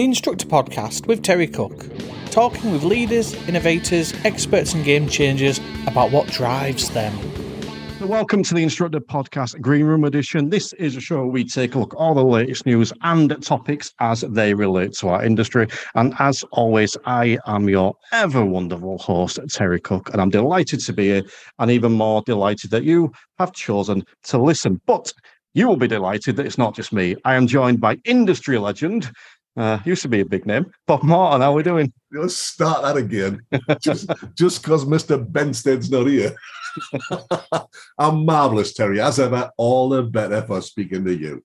the Instructor Podcast with Terry Cook, talking with leaders, innovators, experts, and game changers about what drives them. Welcome to the Instructor Podcast Green Room Edition. This is a show where we take a look at all the latest news and topics as they relate to our industry. And as always, I am your ever wonderful host, Terry Cook, and I'm delighted to be here and even more delighted that you have chosen to listen. But you will be delighted that it's not just me. I am joined by industry legend, uh, used to be a big name, Bob Morton. How are we doing? Let's start that again. just just because Mr. Benstead's not here. I'm marvelous, Terry. As ever, all the better for speaking to you.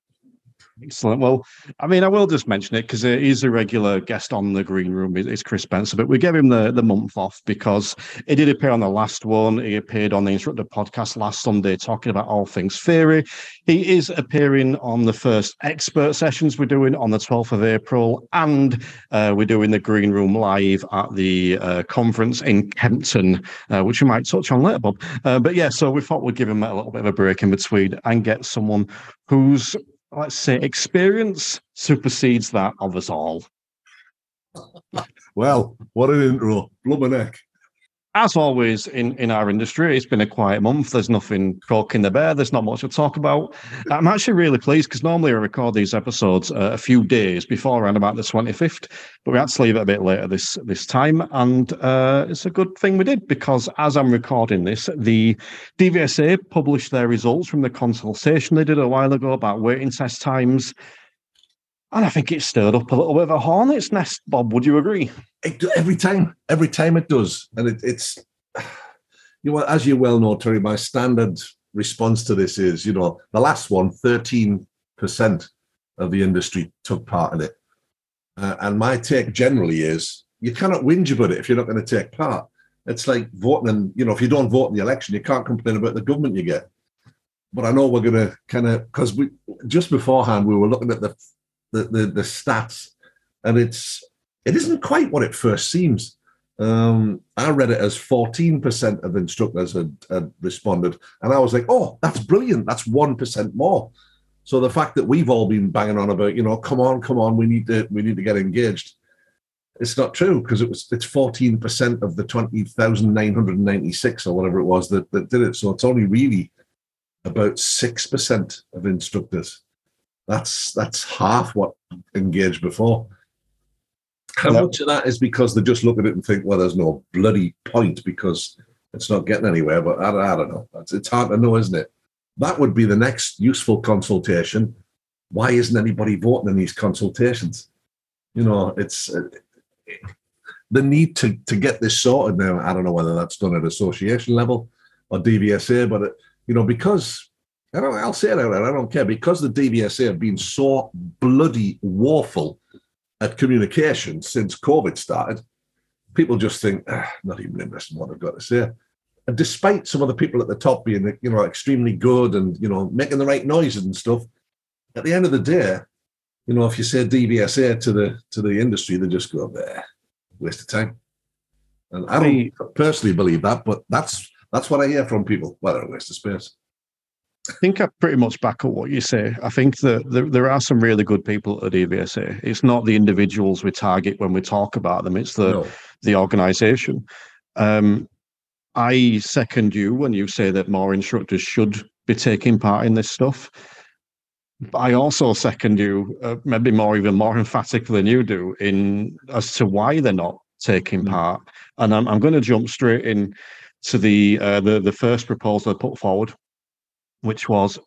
Excellent. Well, I mean, I will just mention it because he's a regular guest on the green room. Is Chris Spencer, but we gave him the, the month off because he did appear on the last one. He appeared on the Instructor podcast last Sunday talking about all things theory. He is appearing on the first expert sessions we're doing on the 12th of April, and uh, we're doing the green room live at the uh, conference in Kempton, uh, which we might touch on later, Bob. Uh, but yeah, so we thought we'd give him a little bit of a break in between and get someone who's let's say experience supersedes that of us all. Well, what an intro. Blubber neck as always in, in our industry, it's been a quiet month. There's nothing in the bear. There's not much to talk about. I'm actually really pleased because normally I record these episodes uh, a few days before around about the 25th, but we had to leave it a bit later this this time. And uh, it's a good thing we did because as I'm recording this, the DVSA published their results from the consultation they did a while ago about waiting test times. And I think it stirred up a little bit of a hornet's nest, Bob. Would you agree? It, every time, every time it does. And it, it's, you know, as you well know, Terry, my standard response to this is, you know, the last one, 13% of the industry took part in it. Uh, and my take generally is you cannot whinge about it if you're not going to take part. It's like voting, and you know, if you don't vote in the election, you can't complain about the government you get. But I know we're going to kind of because we just beforehand we were looking at the the, the, the stats, and it's it isn't quite what it first seems. Um, I read it as 14% of instructors had, had responded, and I was like, "Oh, that's brilliant! That's one percent more." So the fact that we've all been banging on about, you know, come on, come on, we need to we need to get engaged. It's not true because it was it's 14% of the 20,996 or whatever it was that, that did it. So it's only really about 6% of instructors that's that's half what engaged before. How yeah. much of that is because they just look at it and think, well, there's no bloody point because it's not getting anywhere. But I, I don't know. It's, it's hard to know, isn't it? That would be the next useful consultation. Why isn't anybody voting in these consultations? You know, it's uh, the need to to get this sorted now. I don't know whether that's done at association level or DVSA, but it, you know, because I don't, I'll say it out I don't care because the DVSA have been so bloody woeful at communication since COVID started. People just think, ah, not even interested in what I've got to say. And despite some of the people at the top being, you know, extremely good and you know making the right noises and stuff, at the end of the day, you know, if you say DVSA to the to the industry, they just go there, waste of time. And I don't personally believe that, but that's that's what I hear from people. Well, a waste of space. I think I pretty much back up what you say. I think that there, there are some really good people at DVSA. It's not the individuals we target when we talk about them; it's the no. the organisation. Um, I second you when you say that more instructors should be taking part in this stuff. I also second you, uh, maybe more even more emphatically than you do, in as to why they're not taking mm. part. And I'm, I'm going to jump straight in to the uh, the the first proposal I put forward, which was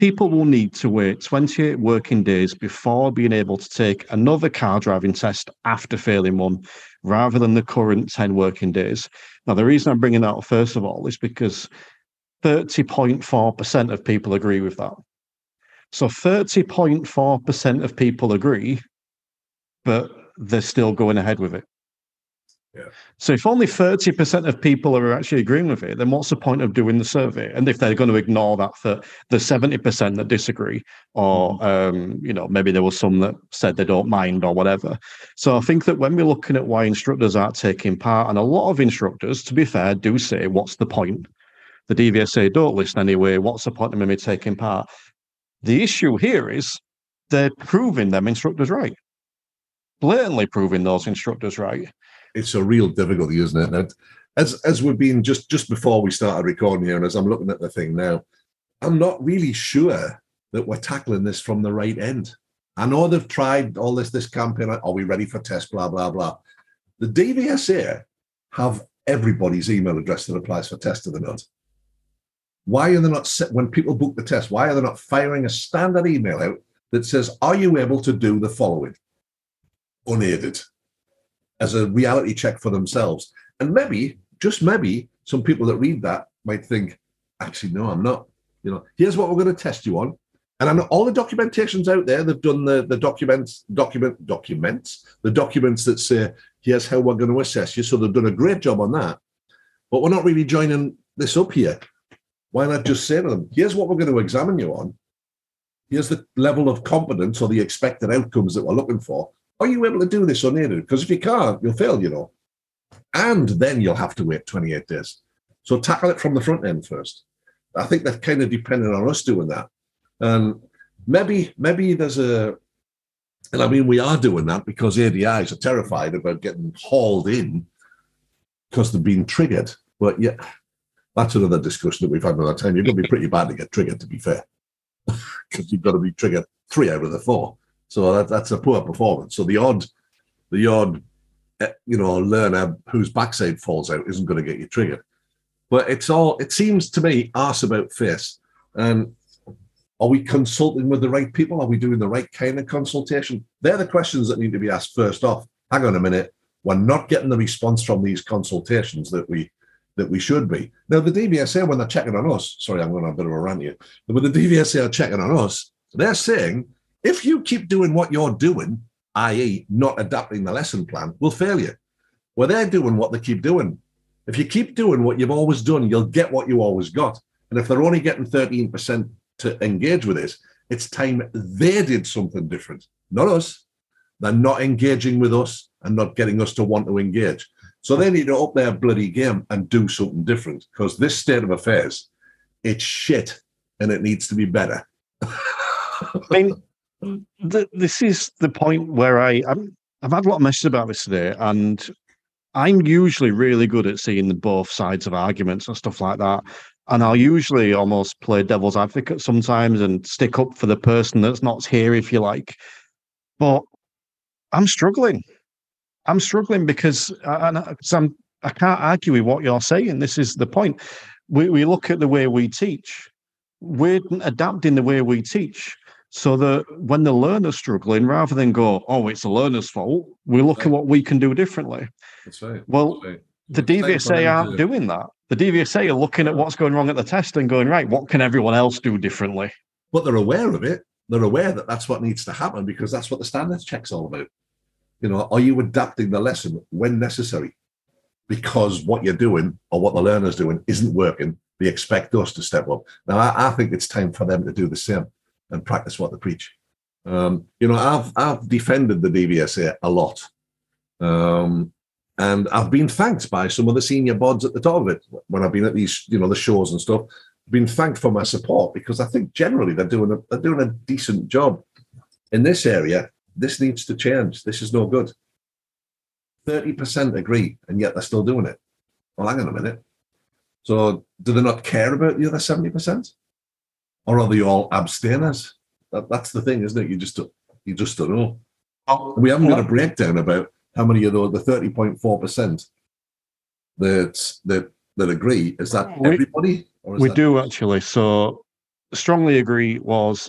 people will need to wait 28 working days before being able to take another car driving test after failing one, rather than the current 10 working days. Now, the reason I'm bringing that up, first of all, is because 30.4% of people agree with that. So 30.4% of people agree, but they're still going ahead with it. So if only 30% of people are actually agreeing with it, then what's the point of doing the survey? And if they're going to ignore that for the 70% that disagree, or mm. um, you know, maybe there was some that said they don't mind or whatever. So I think that when we're looking at why instructors aren't taking part, and a lot of instructors, to be fair, do say, what's the point? The DVSA don't listen anyway. What's the point of me taking part? The issue here is they're proving them instructors right blatantly proving those instructors right. It's a real difficulty, isn't it? And as as we've been just just before we started recording here, and as I'm looking at the thing now, I'm not really sure that we're tackling this from the right end. I know they've tried all this this campaign. Are we ready for test? Blah blah blah. The DVSA have everybody's email address that applies for test of the nut. Why are they not when people book the test? Why are they not firing a standard email out that says, "Are you able to do the following?" Unaided, as a reality check for themselves. And maybe, just maybe, some people that read that might think, "Actually, no, I'm not." You know, here's what we're going to test you on. And I know all the documentation's out there. They've done the, the documents, document documents, the documents that say, here's how we're going to assess you. So they've done a great job on that. But we're not really joining this up here. Why not just say to them, here's what we're going to examine you on. Here's the level of competence or the expected outcomes that we're looking for. Are you able to do this unaided? Because if you can't, you'll fail, you know. And then you'll have to wait 28 days. So tackle it from the front end first. I think that's kind of dependent on us doing that. And maybe maybe there's a and I mean we are doing that because ADIs are terrified about getting hauled in because they've been triggered. But yeah, that's another discussion that we've had another time. You're going to be pretty bad to get triggered, to be fair, because you've got to be triggered three out of the four. So that, that's a poor performance. So the odd, the odd, eh, you know, learner whose backside falls out isn't going to get you triggered. But it's all. It seems to me arse about face, and are we consulting with the right people? Are we doing the right kind of consultation? They're the questions that need to be asked first off. Hang on a minute. We're not getting the response from these consultations that we that we should be. Now, the DVSA, when they're checking on us, sorry, I'm going on a bit of a rant here, but when the DVSA are checking on us, they're saying if you keep doing what you're doing, i.e., not adapting the lesson plan, we'll fail you. Well, they're doing what they keep doing. If you keep doing what you've always done, you'll get what you always got. And if they're only getting 13% to engage with this. It's time they did something different, not us. They're not engaging with us and not getting us to want to engage. So they need to up their bloody game and do something different because this state of affairs, it's shit and it needs to be better. I mean, this is the point where I I'm, I've had a lot of messages about this today, and I'm usually really good at seeing the both sides of arguments and stuff like that. And I'll usually almost play devil's advocate sometimes and stick up for the person that's not here, if you like. But I'm struggling. I'm struggling because I, uh, I'm, I can't argue with what you're saying. This is the point. We, we look at the way we teach, we're adapting the way we teach so that when the learner's struggling, rather than go, oh, it's the learner's fault, we look right. at what we can do differently. That's right. Well, right. the DVSA aren't doing that the DVSA are looking at what's going wrong at the test and going, right, what can everyone else do differently? But they're aware of it. They're aware that that's what needs to happen because that's what the standards check's all about. You know, are you adapting the lesson when necessary? Because what you're doing or what the learner's doing isn't working. They expect us to step up. Now, I, I think it's time for them to do the same and practice what they preach. Um, you know, I've I've defended the DVSA a lot. Um, and I've been thanked by some of the senior bods at the top of it when I've been at these, you know, the shows and stuff. Been thanked for my support because I think generally they're doing a they're doing a decent job in this area. This needs to change. This is no good. Thirty percent agree, and yet they're still doing it. Well, hang on a minute. So, do they not care about the other seventy percent, or are they all abstainers? That, that's the thing, isn't it? You just you just don't know. Oh, we haven't got a breakdown about how many of those, the 30.4% that, that, that agree, is that everybody? we that- do actually. So strongly agree was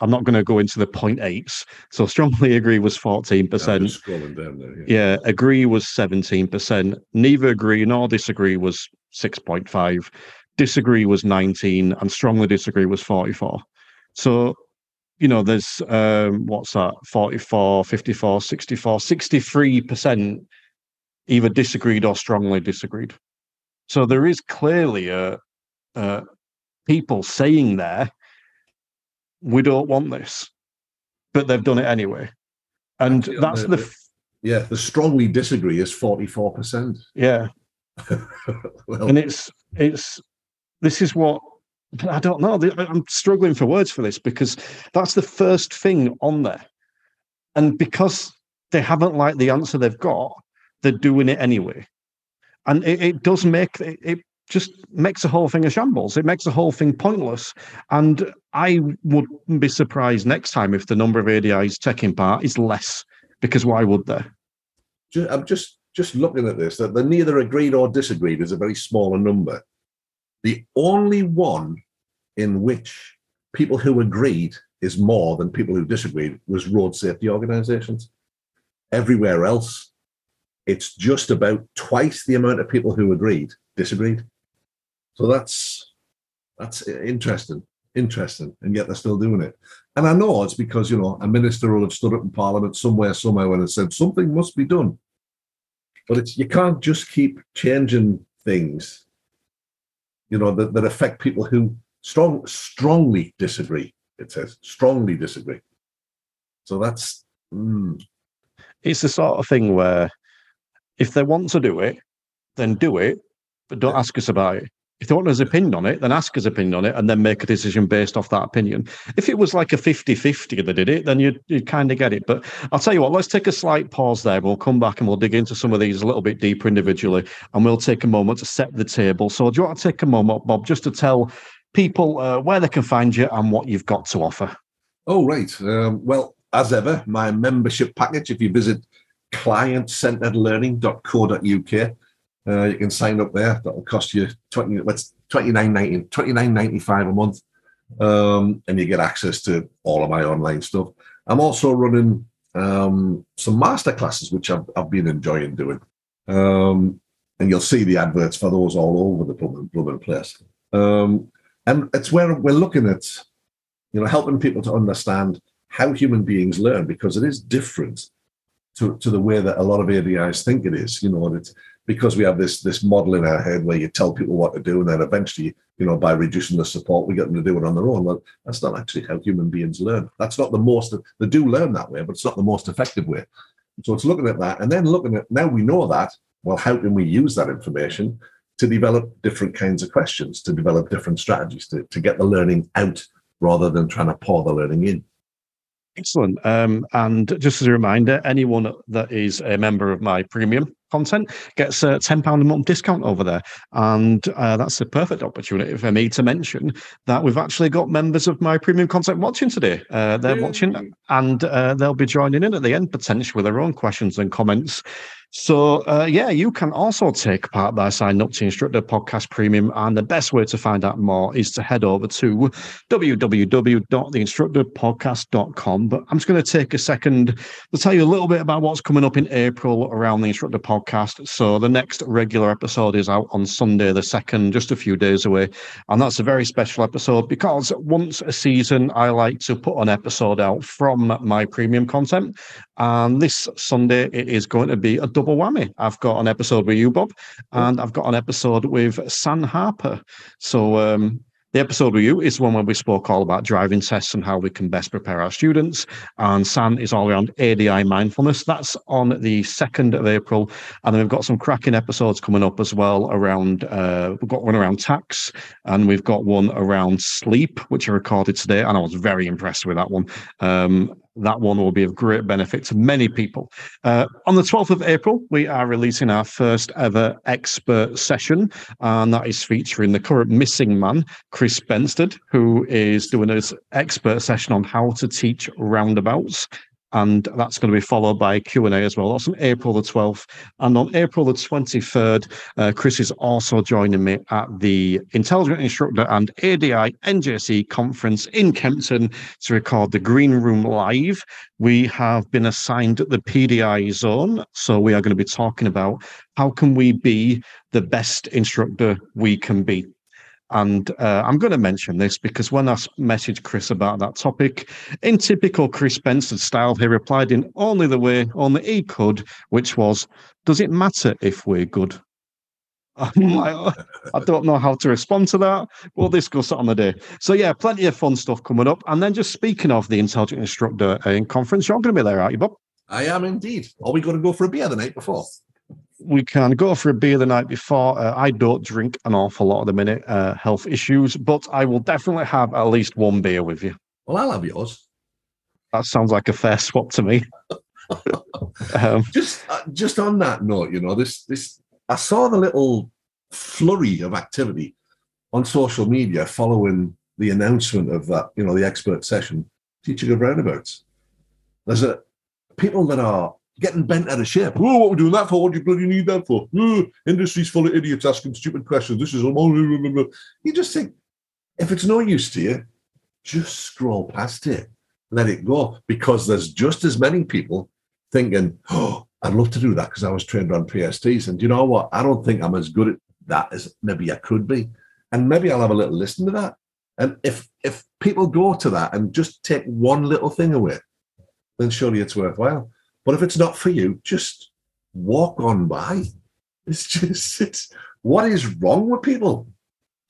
I'm not going to go into the point eights. So strongly agree was 14%. scrolling down there. Yeah. yeah, agree was 17%. Neither agree nor disagree was 6.5. Disagree was 19 and strongly disagree was 44. So you know, there's um, what's that, 44, 54, 64, 63% either disagreed or strongly disagreed. So there is clearly a, a people saying there, we don't want this, but they've done it anyway. And that's the, the, yeah, the strongly disagree is 44%. Yeah. well, and it's it's this is what I don't know. I'm struggling for words for this because that's the first thing on there. And because they haven't liked the answer they've got, they're doing it anyway. And it, it does make it, it just makes the whole thing a shambles. It makes the whole thing pointless. And I wouldn't be surprised next time if the number of ADIs taking part is less, because why would they? I'm just just looking at this that the neither agreed or disagreed is a very smaller number. The only one in which people who agreed is more than people who disagreed was road safety organizations. Everywhere else, it's just about twice the amount of people who agreed disagreed. So that's that's interesting, interesting, and yet they're still doing it. And I know it's because you know a minister will have stood up in Parliament somewhere, somewhere, and said something must be done. But it's you can't just keep changing things, you know, that, that affect people who strong strongly disagree. It says strongly disagree. So that's mm. it's the sort of thing where if they want to do it, then do it, but don't ask us about it. If they want his opinion on it, then ask his opinion on it and then make a decision based off that opinion. If it was like a 50 50 that did it, then you'd, you'd kind of get it. But I'll tell you what, let's take a slight pause there. We'll come back and we'll dig into some of these a little bit deeper individually and we'll take a moment to set the table. So, do you want to take a moment, Bob, just to tell people uh, where they can find you and what you've got to offer? Oh, right. Um, well, as ever, my membership package, if you visit clientcenteredlearning.co.uk, uh, you can sign up there. That'll cost you 20, what's 29.90, 29.95 a month. Um, and you get access to all of my online stuff. I'm also running um, some master classes, which I've, I've been enjoying doing. Um, and you'll see the adverts for those all over the blooming, place. Um, and it's where we're looking at, you know, helping people to understand how human beings learn because it is different to, to the way that a lot of ADIs think it is. You know, it's because we have this this model in our head where you tell people what to do, and then eventually, you know, by reducing the support, we get them to do it on their own. Well, that's not actually how human beings learn. That's not the most. They do learn that way, but it's not the most effective way. So it's looking at that, and then looking at now we know that. Well, how can we use that information to develop different kinds of questions, to develop different strategies, to, to get the learning out rather than trying to pour the learning in? Excellent. Um, and just as a reminder, anyone that is a member of my premium content gets a £10 a month discount over there. And uh, that's a perfect opportunity for me to mention that we've actually got members of my premium content watching today. Uh, they're watching and uh, they'll be joining in at the end, potentially with their own questions and comments so, uh, yeah, you can also take part by signing up to Instructor Podcast Premium. And the best way to find out more is to head over to www.theinstructorpodcast.com. But I'm just going to take a second to tell you a little bit about what's coming up in April around the Instructor Podcast. So, the next regular episode is out on Sunday, the 2nd, just a few days away. And that's a very special episode because once a season, I like to put an episode out from my premium content. And this Sunday, it is going to be a double whammy. I've got an episode with you, Bob, and I've got an episode with San Harper. So um, the episode with you is one where we spoke all about driving tests and how we can best prepare our students. And San is all around ADI mindfulness. That's on the 2nd of April. And then we've got some cracking episodes coming up as well around, uh, we've got one around tax and we've got one around sleep, which I recorded today. And I was very impressed with that one. Um, that one will be of great benefit to many people. Uh, on the 12th of April, we are releasing our first ever expert session, and that is featuring the current missing man, Chris Benstead, who is doing his expert session on how to teach roundabouts and that's going to be followed by Q&A as well. That's on April the 12th. And on April the 23rd, uh, Chris is also joining me at the Intelligent Instructor and ADI NJC conference in Kempton to record the Green Room Live. We have been assigned the PDI zone, so we are going to be talking about how can we be the best instructor we can be. And uh, I'm going to mention this because when I messaged Chris about that topic, in typical Chris Spencer style, he replied in only the way only he could, which was, Does it matter if we're good? like, I don't know how to respond to that. We'll discuss it on the day. So, yeah, plenty of fun stuff coming up. And then just speaking of the Intelligent Instructor uh, in conference, you're going to be there, aren't you, Bob? I am indeed. Are we going to go for a beer the night before? We can go for a beer the night before. Uh, I don't drink an awful lot at the minute, uh, health issues, but I will definitely have at least one beer with you. Well, I'll have yours. That sounds like a fair swap to me. Um, just uh, just on that note, you know, this this I saw the little flurry of activity on social media following the announcement of that, you know, the expert session teaching of roundabouts. There's a people that are getting bent out of shape. Oh, what are we doing that for? What do you bloody need that for? Oh, industry's full of idiots asking stupid questions. This is all. you just think if it's no use to you, just scroll past it, let it go, because there's just as many people thinking, oh, I'd love to do that because I was trained on PSTs. And you know what? I don't think I'm as good at that as maybe I could be. And maybe I'll have a little listen to that. And if if people go to that and just take one little thing away, then surely it's worthwhile. But if it's not for you, just walk on by. It's just it's what is wrong with people?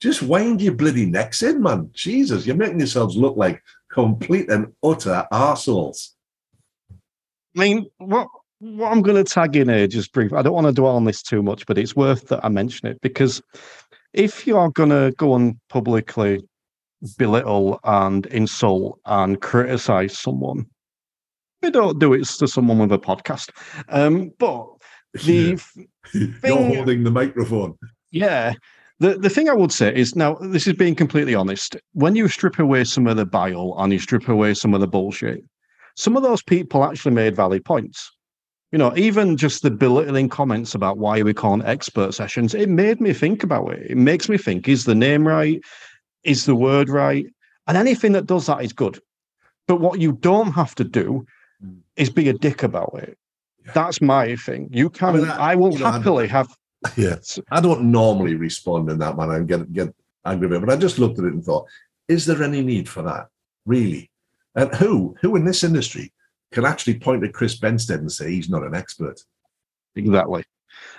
Just wind your bloody necks in, man. Jesus, you're making yourselves look like complete and utter arseholes. I mean, what what I'm going to tag in here, just brief. I don't want to dwell on this too much, but it's worth that I mention it because if you are going to go and publicly belittle and insult and criticize someone, we don't do it to someone with a podcast. Um, but the thing, you're holding the microphone. Yeah. The, the thing I would say is now, this is being completely honest. When you strip away some of the bile and you strip away some of the bullshit, some of those people actually made valid points. You know, even just the belittling comments about why we call expert sessions, it made me think about it. It makes me think: is the name right? Is the word right? And anything that does that is good. But what you don't have to do. Is be a dick about it. That's my thing. You can. I, mean, I, I will you know, happily have. Yes, I don't normally respond in that manner and get get angry, but I just looked at it and thought, is there any need for that? Really? And who who in this industry can actually point at Chris Benstead and say he's not an expert? Exactly.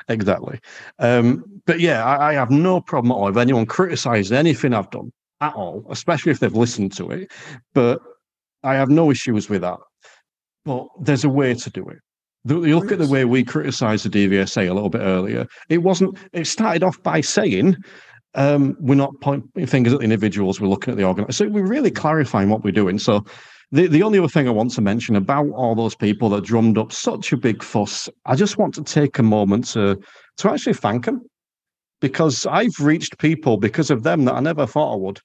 Exactly. Um, but yeah, I, I, have no problem at all if anyone criticizes anything I've done at all, especially if they've listened to it. But I have no issues with that. But there's a way to do it. You look at the way we criticised the DVSA a little bit earlier. It wasn't. It started off by saying um, we're not pointing fingers at the individuals. We're looking at the organisation. So we're really clarifying what we're doing. So the, the only other thing I want to mention about all those people that drummed up such a big fuss, I just want to take a moment to to actually thank them because I've reached people because of them that I never thought I would.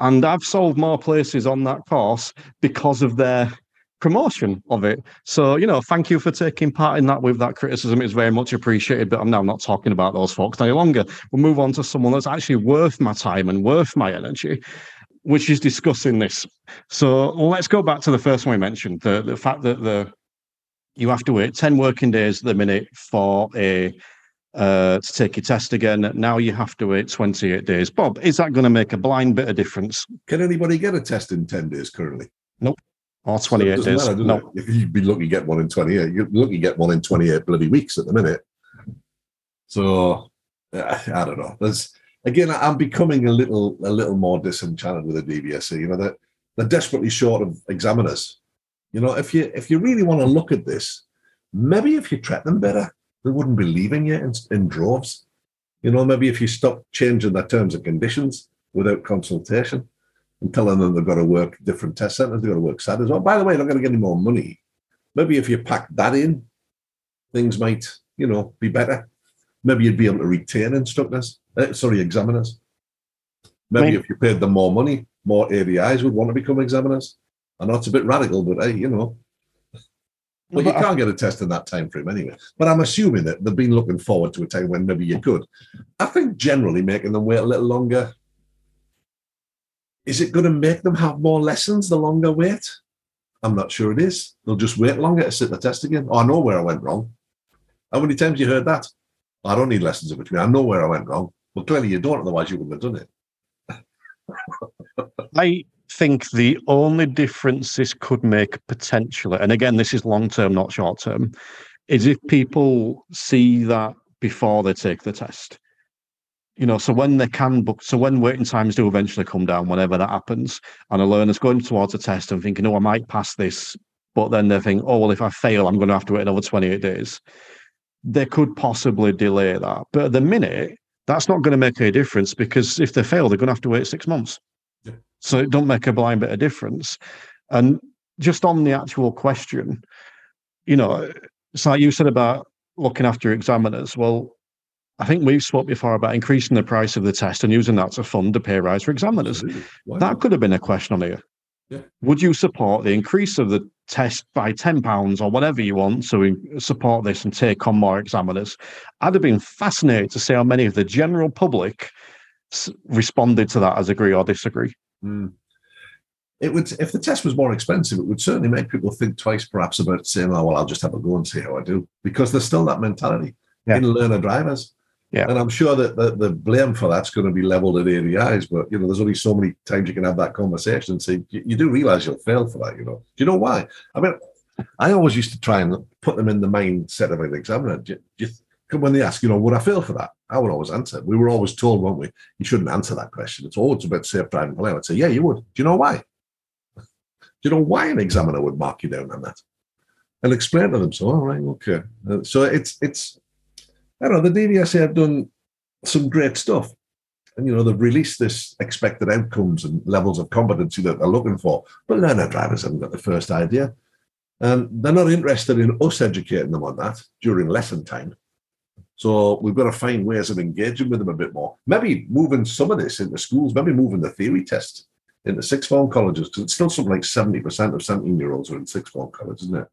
And I've sold more places on that course because of their promotion of it. So, you know, thank you for taking part in that with that criticism. It's very much appreciated. But I'm now not talking about those folks any longer. We'll move on to someone that's actually worth my time and worth my energy which is discussing this. So let's go back to the first one we mentioned the, the fact that the you have to wait 10 working days at the minute for a uh, to take your test again. Now you have to wait 28 days. Bob, is that going to make a blind bit of difference? Can anybody get a test in 10 days currently? Nope. Oh, or 28 so days. Matter, nope. If you'd be lucky to get one in 28, you're lucky to get one in 28 bloody weeks at the minute. So uh, I don't know. There's again, I'm becoming a little a little more disenchanted with the DVSA. You know, they're, they're desperately short of examiners. You know, if you if you really want to look at this, maybe if you treat them better, they wouldn't be leaving you in, in droves. You know, maybe if you stop changing their terms and conditions without consultation and telling them they've got to work different test centers, they've got to work Saturdays. Oh, by the way, they're not going to get any more money. Maybe if you pack that in, things might, you know, be better. Maybe you'd be able to retain instructors uh, sorry, examiners. Maybe if you paid them more money, more ADIs would want to become examiners. I know it's a bit radical, but hey, you know. But you can't get a test in that time frame anyway. But I'm assuming that they've been looking forward to a time when maybe you could. I think generally making them wait a little longer. Is it going to make them have more lessons the longer wait? I'm not sure it is. They'll just wait longer to sit the test again. Oh, I know where I went wrong. How many times you heard that? I don't need lessons in between. I know where I went wrong. Well, clearly you don't, otherwise you wouldn't have done it. I think the only difference this could make potentially, and again, this is long term, not short term, is if people see that before they take the test. You know, so when they can book, so when waiting times do eventually come down, whenever that happens, and a learner's going towards a test and thinking, oh, I might pass this, but then they think, oh, well, if I fail, I'm going to have to wait another 28 days. They could possibly delay that. But at the minute, that's not going to make any difference because if they fail, they're going to have to wait six months. Yeah. So it don't make a blind bit of difference. And just on the actual question, you know, it's like you said about looking after examiners. Well, I think we've spoke before about increasing the price of the test and using that to fund a pay rise for examiners. That could have been a question on here. Yeah. Would you support the increase of the test by ten pounds or whatever you want? So we support this and take on more examiners. I'd have been fascinated to see how many of the general public responded to that as agree or disagree. Mm. It would, if the test was more expensive, it would certainly make people think twice, perhaps, about saying, "Oh, well, I'll just have a go and see how I do," because there's still that mentality yeah. in learner drivers. Yeah. And I'm sure that the, the, blame for that's going to be leveled at ADIs, but you know, there's only so many times you can have that conversation and say, you, you do realize you'll fail for that, you know. Do you know why? I mean, I always used to try and put them in the mindset of an examiner. Do you, when they ask, you know, would I fail for that? I would always answer. We were always told, weren't we? You shouldn't answer that question. It's always about safe driving play. I would say, yeah, you would. Do you know why? Do you know why an examiner would mark you down on that? And explain to them. So, all right, okay. Uh, so it's it's I don't know. The DVSA have done some great stuff, and you know they've released this expected outcomes and levels of competency that they're looking for. But learner drivers haven't got the first idea, and they're not interested in us educating them on that during lesson time. So we've got to find ways of engaging with them a bit more. Maybe moving some of this into schools. Maybe moving the theory test into sixth form colleges because it's still something like seventy percent of seventeen-year-olds are in sixth form college, isn't it?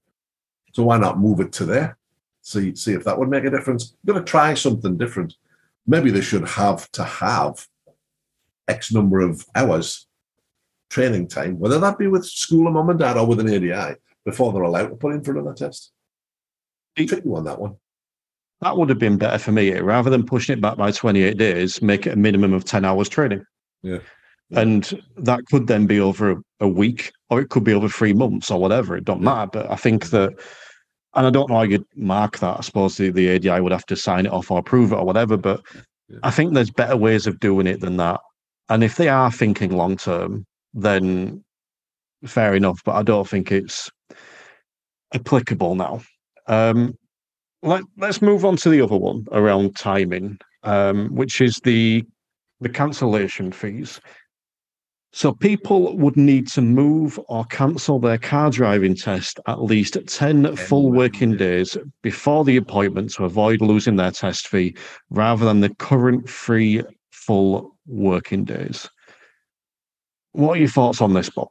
So why not move it to there? See see if that would make a difference. I'm going to try something different. Maybe they should have to have X number of hours training time, whether that be with school and mum and dad or with an ADI, before they're allowed to put in for another test. Tricky one, that one. That would have been better for me rather than pushing it back by 28 days, make it a minimum of 10 hours training. Yeah. And that could then be over a, a, week or it could be over three months or whatever. It don't yeah. matter. But I think that and I don't know how you'd mark that. I suppose the, the ADI would have to sign it off or approve it or whatever. But yeah. I think there's better ways of doing it than that. And if they are thinking long term, then fair enough. But I don't think it's applicable now. Um, let, us move on to the other one around timing, um, which is the the cancellation fees. So people would need to move or cancel their car driving test at least 10 full working days before the appointment to avoid losing their test fee rather than the current free full working days. What are your thoughts on this, Bob?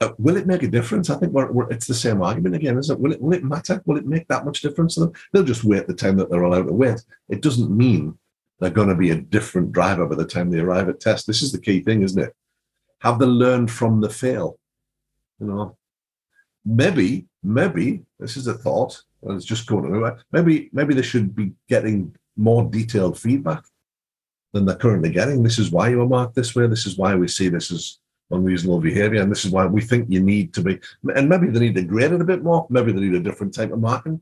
Uh, will it make a difference? I think we're, we're, it's the same argument again, is it? Will, it? will it matter? Will it make that much difference to them? They'll just wait the time that they're allowed to wait. It doesn't mean they're going to be a different driver by the time they arrive at test. This is the key thing, isn't it? Have they learned from the fail? You know, maybe, maybe this is a thought. It's just going to maybe, maybe they should be getting more detailed feedback than they're currently getting. This is why you were marked this way. This is why we see this as unreasonable behavior, and this is why we think you need to be. And maybe they need to grade it a bit more. Maybe they need a different type of marking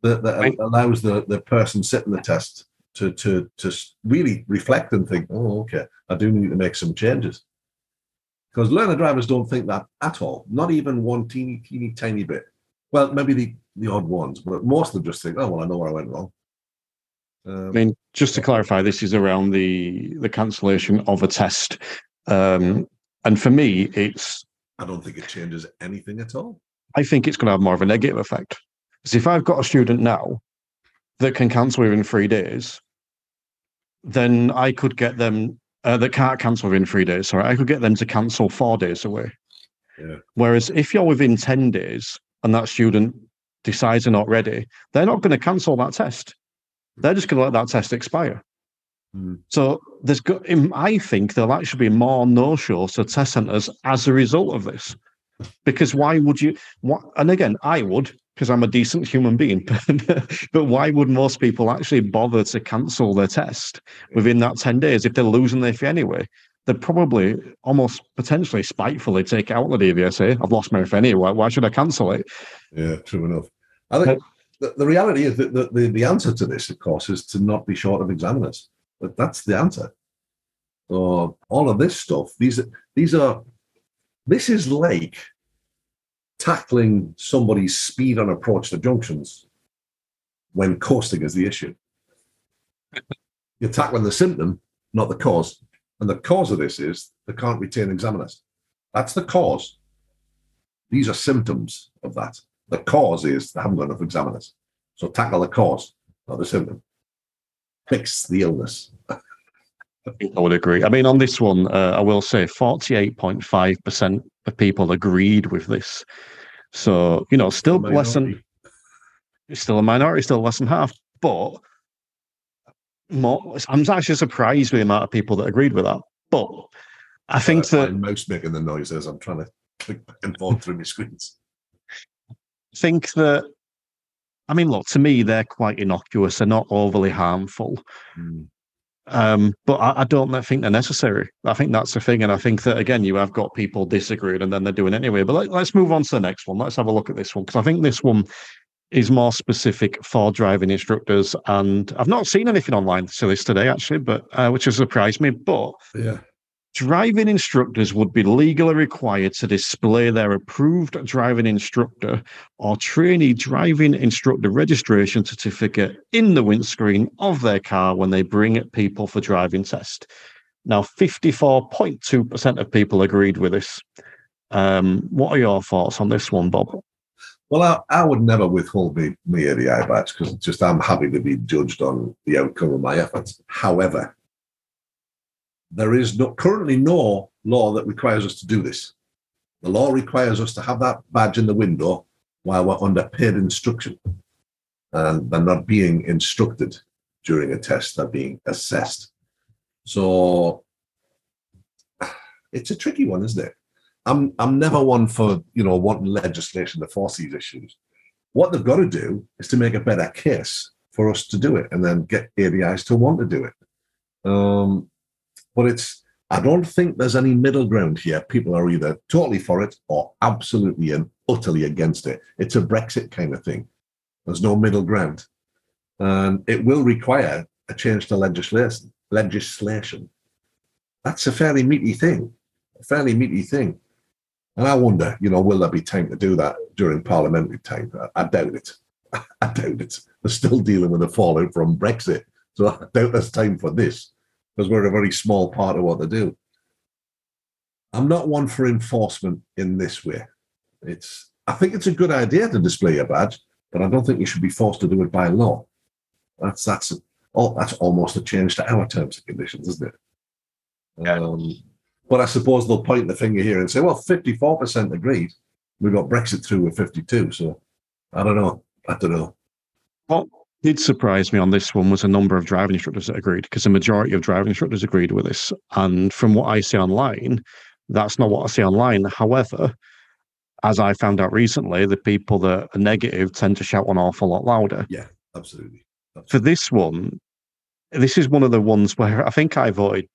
that, that right. allows the, the person sitting the test to to to really reflect and think, oh, okay, I do need to make some changes. Because learner drivers don't think that at all, not even one teeny, teeny, tiny bit. Well, maybe the, the odd ones, but most of them just think, oh, well, I know where I went wrong. Um, I mean, just to clarify, this is around the the cancellation of a test, um, and for me, it's. I don't think it changes anything at all. I think it's going to have more of a negative effect. Because if I've got a student now that can cancel within three days, then I could get them uh, that can't cancel within three days. Sorry, I could get them to cancel four days away. Yeah. Whereas if you're within ten days and that student decides they're not ready, they're not going to cancel that test. They're just going to let that test expire. Mm. So there's, go- I think there'll actually be more no-shows to test centres as a result of this. Because why would you? What, and again, I would because I'm a decent human being. but why would most people actually bother to cancel their test within that 10 days if they're losing their fee anyway? They'd probably almost potentially spitefully take out the DVSA. I've lost my fee anyway. Why should I cancel it? Yeah, true enough. I think the, the reality is that the, the, the answer to this, of course, is to not be short of examiners. But that's the answer. So all of this stuff, these these are this is like tackling somebody's speed on approach to junctions when coasting is the issue. You're tackling the symptom, not the cause. And the cause of this is they can't retain examiners. That's the cause. These are symptoms of that. The cause is they haven't got enough examiners. So tackle the cause, not the symptom. Fix the illness. I think I would agree. I mean, on this one, uh, I will say 48.5% of people agreed with this. So, you know, still less than, it's still a minority, still less than half. But more, I'm actually surprised with the amount of people that agreed with that. But I think uh, that. Mouse making the noises. I'm trying to click back and forth through my screens. I think that, I mean, look, to me, they're quite innocuous. They're not overly harmful. Mm. Um, but I, I, don't think they're necessary. I think that's the thing. And I think that, again, you have got people disagreeing and then they're doing it anyway. But let, us move on to the next one. Let's have a look at this one because I think this one is more specific for driving instructors. And I've not seen anything online to this today, actually, but uh, which has surprised me. But yeah. Driving instructors would be legally required to display their approved driving instructor or trainee driving instructor registration certificate in the windscreen of their car when they bring people for driving test. Now, 54.2% of people agreed with this. Um, what are your thoughts on this one, Bob? Well, I, I would never withhold me, me ADI badge because just I'm happy to be judged on the outcome of my efforts. However, there is no, currently no law that requires us to do this. The law requires us to have that badge in the window while we're under paid instruction. And they're not being instructed during a test, they're being assessed. So it's a tricky one, isn't it? I'm I'm never one for you know wanting legislation to force these issues. What they've got to do is to make a better case for us to do it, and then get ADIs to want to do it. Um, but it's I don't think there's any middle ground here. People are either totally for it or absolutely and utterly against it. It's a Brexit kind of thing. There's no middle ground. And it will require a change to legislation. Legislation. That's a fairly meaty thing. A fairly meaty thing. And I wonder, you know, will there be time to do that during parliamentary time? I, doubt it. I doubt it. They're still dealing with the fallout from Brexit. So I doubt there's time for this because we're a very small part of what they do. I'm not one for enforcement in this way. It's I think it's a good idea to display a badge, but I don't think you should be forced to do it by law. That's that's oh, that's almost a change to our terms and conditions, isn't it? Um, but I suppose they'll point the finger here and say, well, 54% agreed. We got Brexit through with 52. So I don't know. I don't know. Well, did surprise me on this one was a number of driving instructors that agreed because the majority of driving instructors agreed with this. And from what I see online, that's not what I see online. However, as I found out recently, the people that are negative tend to shout an awful lot louder. Yeah, absolutely. absolutely. For this one, this is one of the ones where I think I voted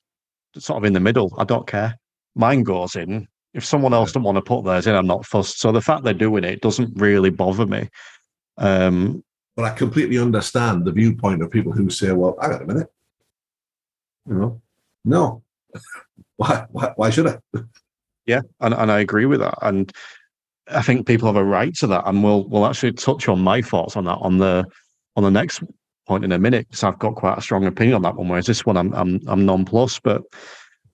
sort of in the middle. I don't care. Mine goes in. If someone else yeah. don't want to put theirs in, I'm not fussed. So the fact they're doing it doesn't really bother me. Um, but I completely understand the viewpoint of people who say, well, I got a minute. You know, no. why, why, why should I? Yeah, and, and I agree with that. And I think people have a right to that. And we'll we'll actually touch on my thoughts on that on the on the next point in a minute because I've got quite a strong opinion on that one. Whereas this one I'm I'm I'm nonplussed. But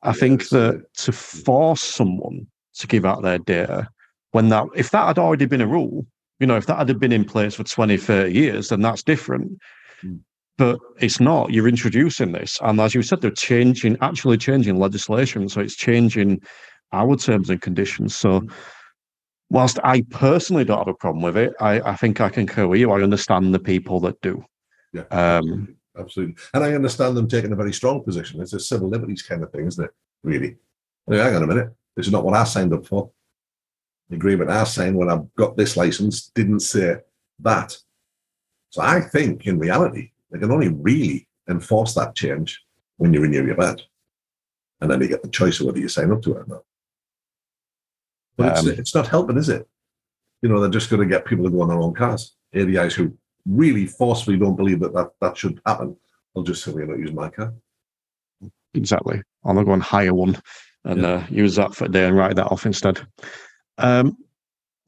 I yeah, think that to force someone to give out their data when that if that had already been a rule, you know, if that had been in place for 20, 30 years, then that's different. Mm. But it's not. You're introducing this. And as you said, they're changing, actually changing legislation. So it's changing our terms and conditions. So hmm. whilst I personally don't have a problem with it, I, I think I concur with you. I understand the people that do. Yeah. Um, absolutely. And I understand them taking a very strong position. It's a civil liberties kind of thing, isn't it? Really. I mean, hang on a minute. This is not what I signed up for the agreement I signed when I got this license didn't say that. So I think in reality, they can only really enforce that change when you renew your badge. And then you get the choice of whether you sign up to it or not. But um, it's, it's not helping, is it? You know, they're just going to get people to go on their own cars. ADIs who really forcefully don't believe that that, that should happen, they'll just simply not use my car. Exactly. I'll go and hire one and yeah. uh, use that for a day and write that off instead. Um,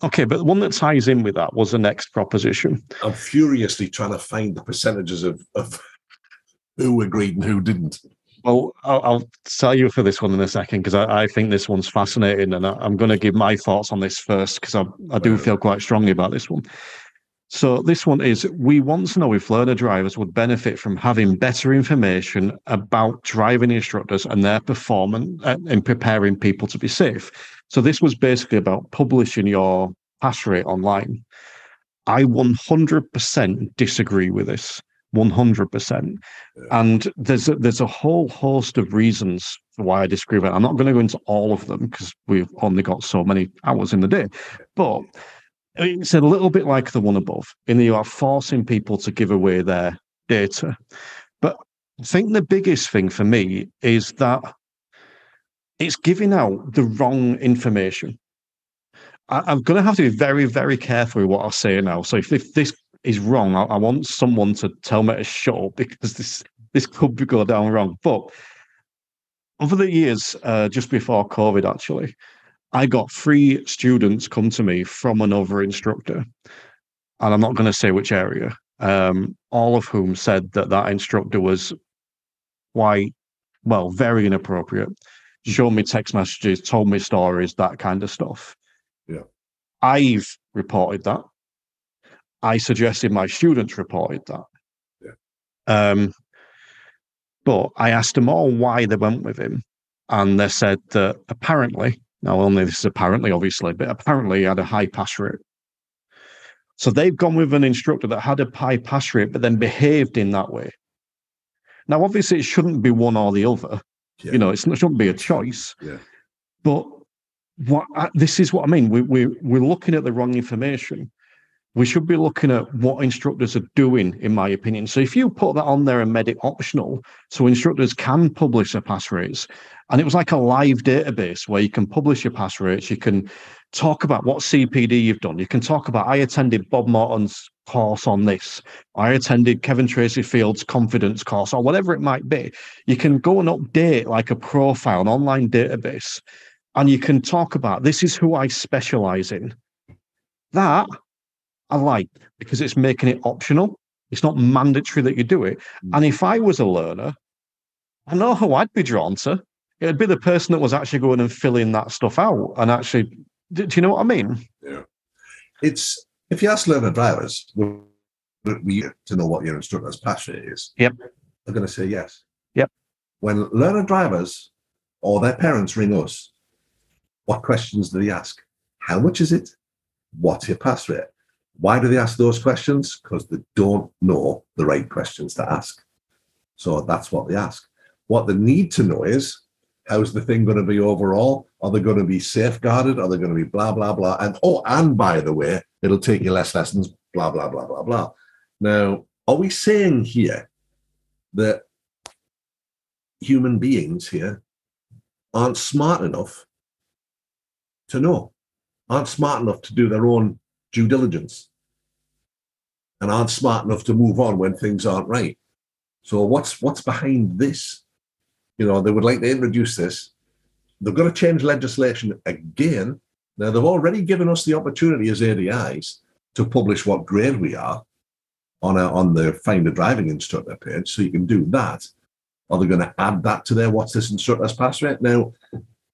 okay, but the one that ties in with that was the next proposition. I'm furiously trying to find the percentages of, of who agreed and who didn't. Well, I'll, I'll, tell you for this one in a second because I, I, think this one's fascinating, and I, am going to give my thoughts on this first because I, I do feel quite strongly about this one. So this one is: we want to know if learner drivers would benefit from having better information about driving instructors and their performance uh, in preparing people to be safe. So this was basically about publishing your pass rate online. I 100% disagree with this. 100%. And there's a, there's a whole host of reasons why I disagree with it. I'm not going to go into all of them because we've only got so many hours in the day. But it's a little bit like the one above, in that you are forcing people to give away their data. But I think the biggest thing for me is that it's giving out the wrong information. I, am going to have to be very, very careful with what I say now. So if, if this is wrong, I, I, want someone to tell me to shut up because this this could go down wrong. But over the years, uh, just before COVID, actually, I got three students come to me from another instructor, and I'm not going to say which area. Um, all of whom said that that instructor was quite, well, very inappropriate. Showed me text messages, told me stories, that kind of stuff. Yeah. I've reported that. I suggested my students reported that. Yeah. Um, but I asked them all why they went with him. And they said that apparently, now only this is apparently, obviously, but apparently he had a high pass rate. So they've gone with an instructor that had a high pass rate, but then behaved in that way. Now, obviously, it shouldn't be one or the other. Yeah. You know, it shouldn't be a choice. Yeah. But what uh, this is what I mean. We we we're looking at the wrong information. We should be looking at what instructors are doing, in my opinion. So if you put that on there and made it optional, so instructors can publish their pass rates, and it was like a live database where you can publish your pass rates, you can talk about what CPD you've done, you can talk about I attended Bob Morton's course on this, I attended Kevin Tracy Field's confidence course, or whatever it might be. You can go and update like a profile, an online database and you can talk about this is who I specialize in. That I like because it's making it optional. It's not mandatory that you do it. Mm. And if I was a learner, I know who I'd be drawn to. It'd be the person that was actually going and filling that stuff out. And actually, do, do you know what I mean? Yeah. It's if you ask learner drivers, we to know what your instructor's passion is. Yep. They're going to say yes. Yep. When learner drivers or their parents ring us what questions do they ask? How much is it? What's your pass rate? Why do they ask those questions? Because they don't know the right questions to ask. So that's what they ask. What they need to know is how's the thing going to be overall? Are they going to be safeguarded? Are they going to be blah, blah, blah? And oh, and by the way, it'll take you less lessons, blah, blah, blah, blah, blah. Now, are we saying here that human beings here aren't smart enough to know, aren't smart enough to do their own due diligence, and aren't smart enough to move on when things aren't right. So what's what's behind this? You know, they would like to introduce this. They've got to change legislation again. Now they've already given us the opportunity as ADIs to publish what grade we are on a, on the find a driving instructor page, so you can do that. Are they going to add that to their what's this instructor's pass rate? Now,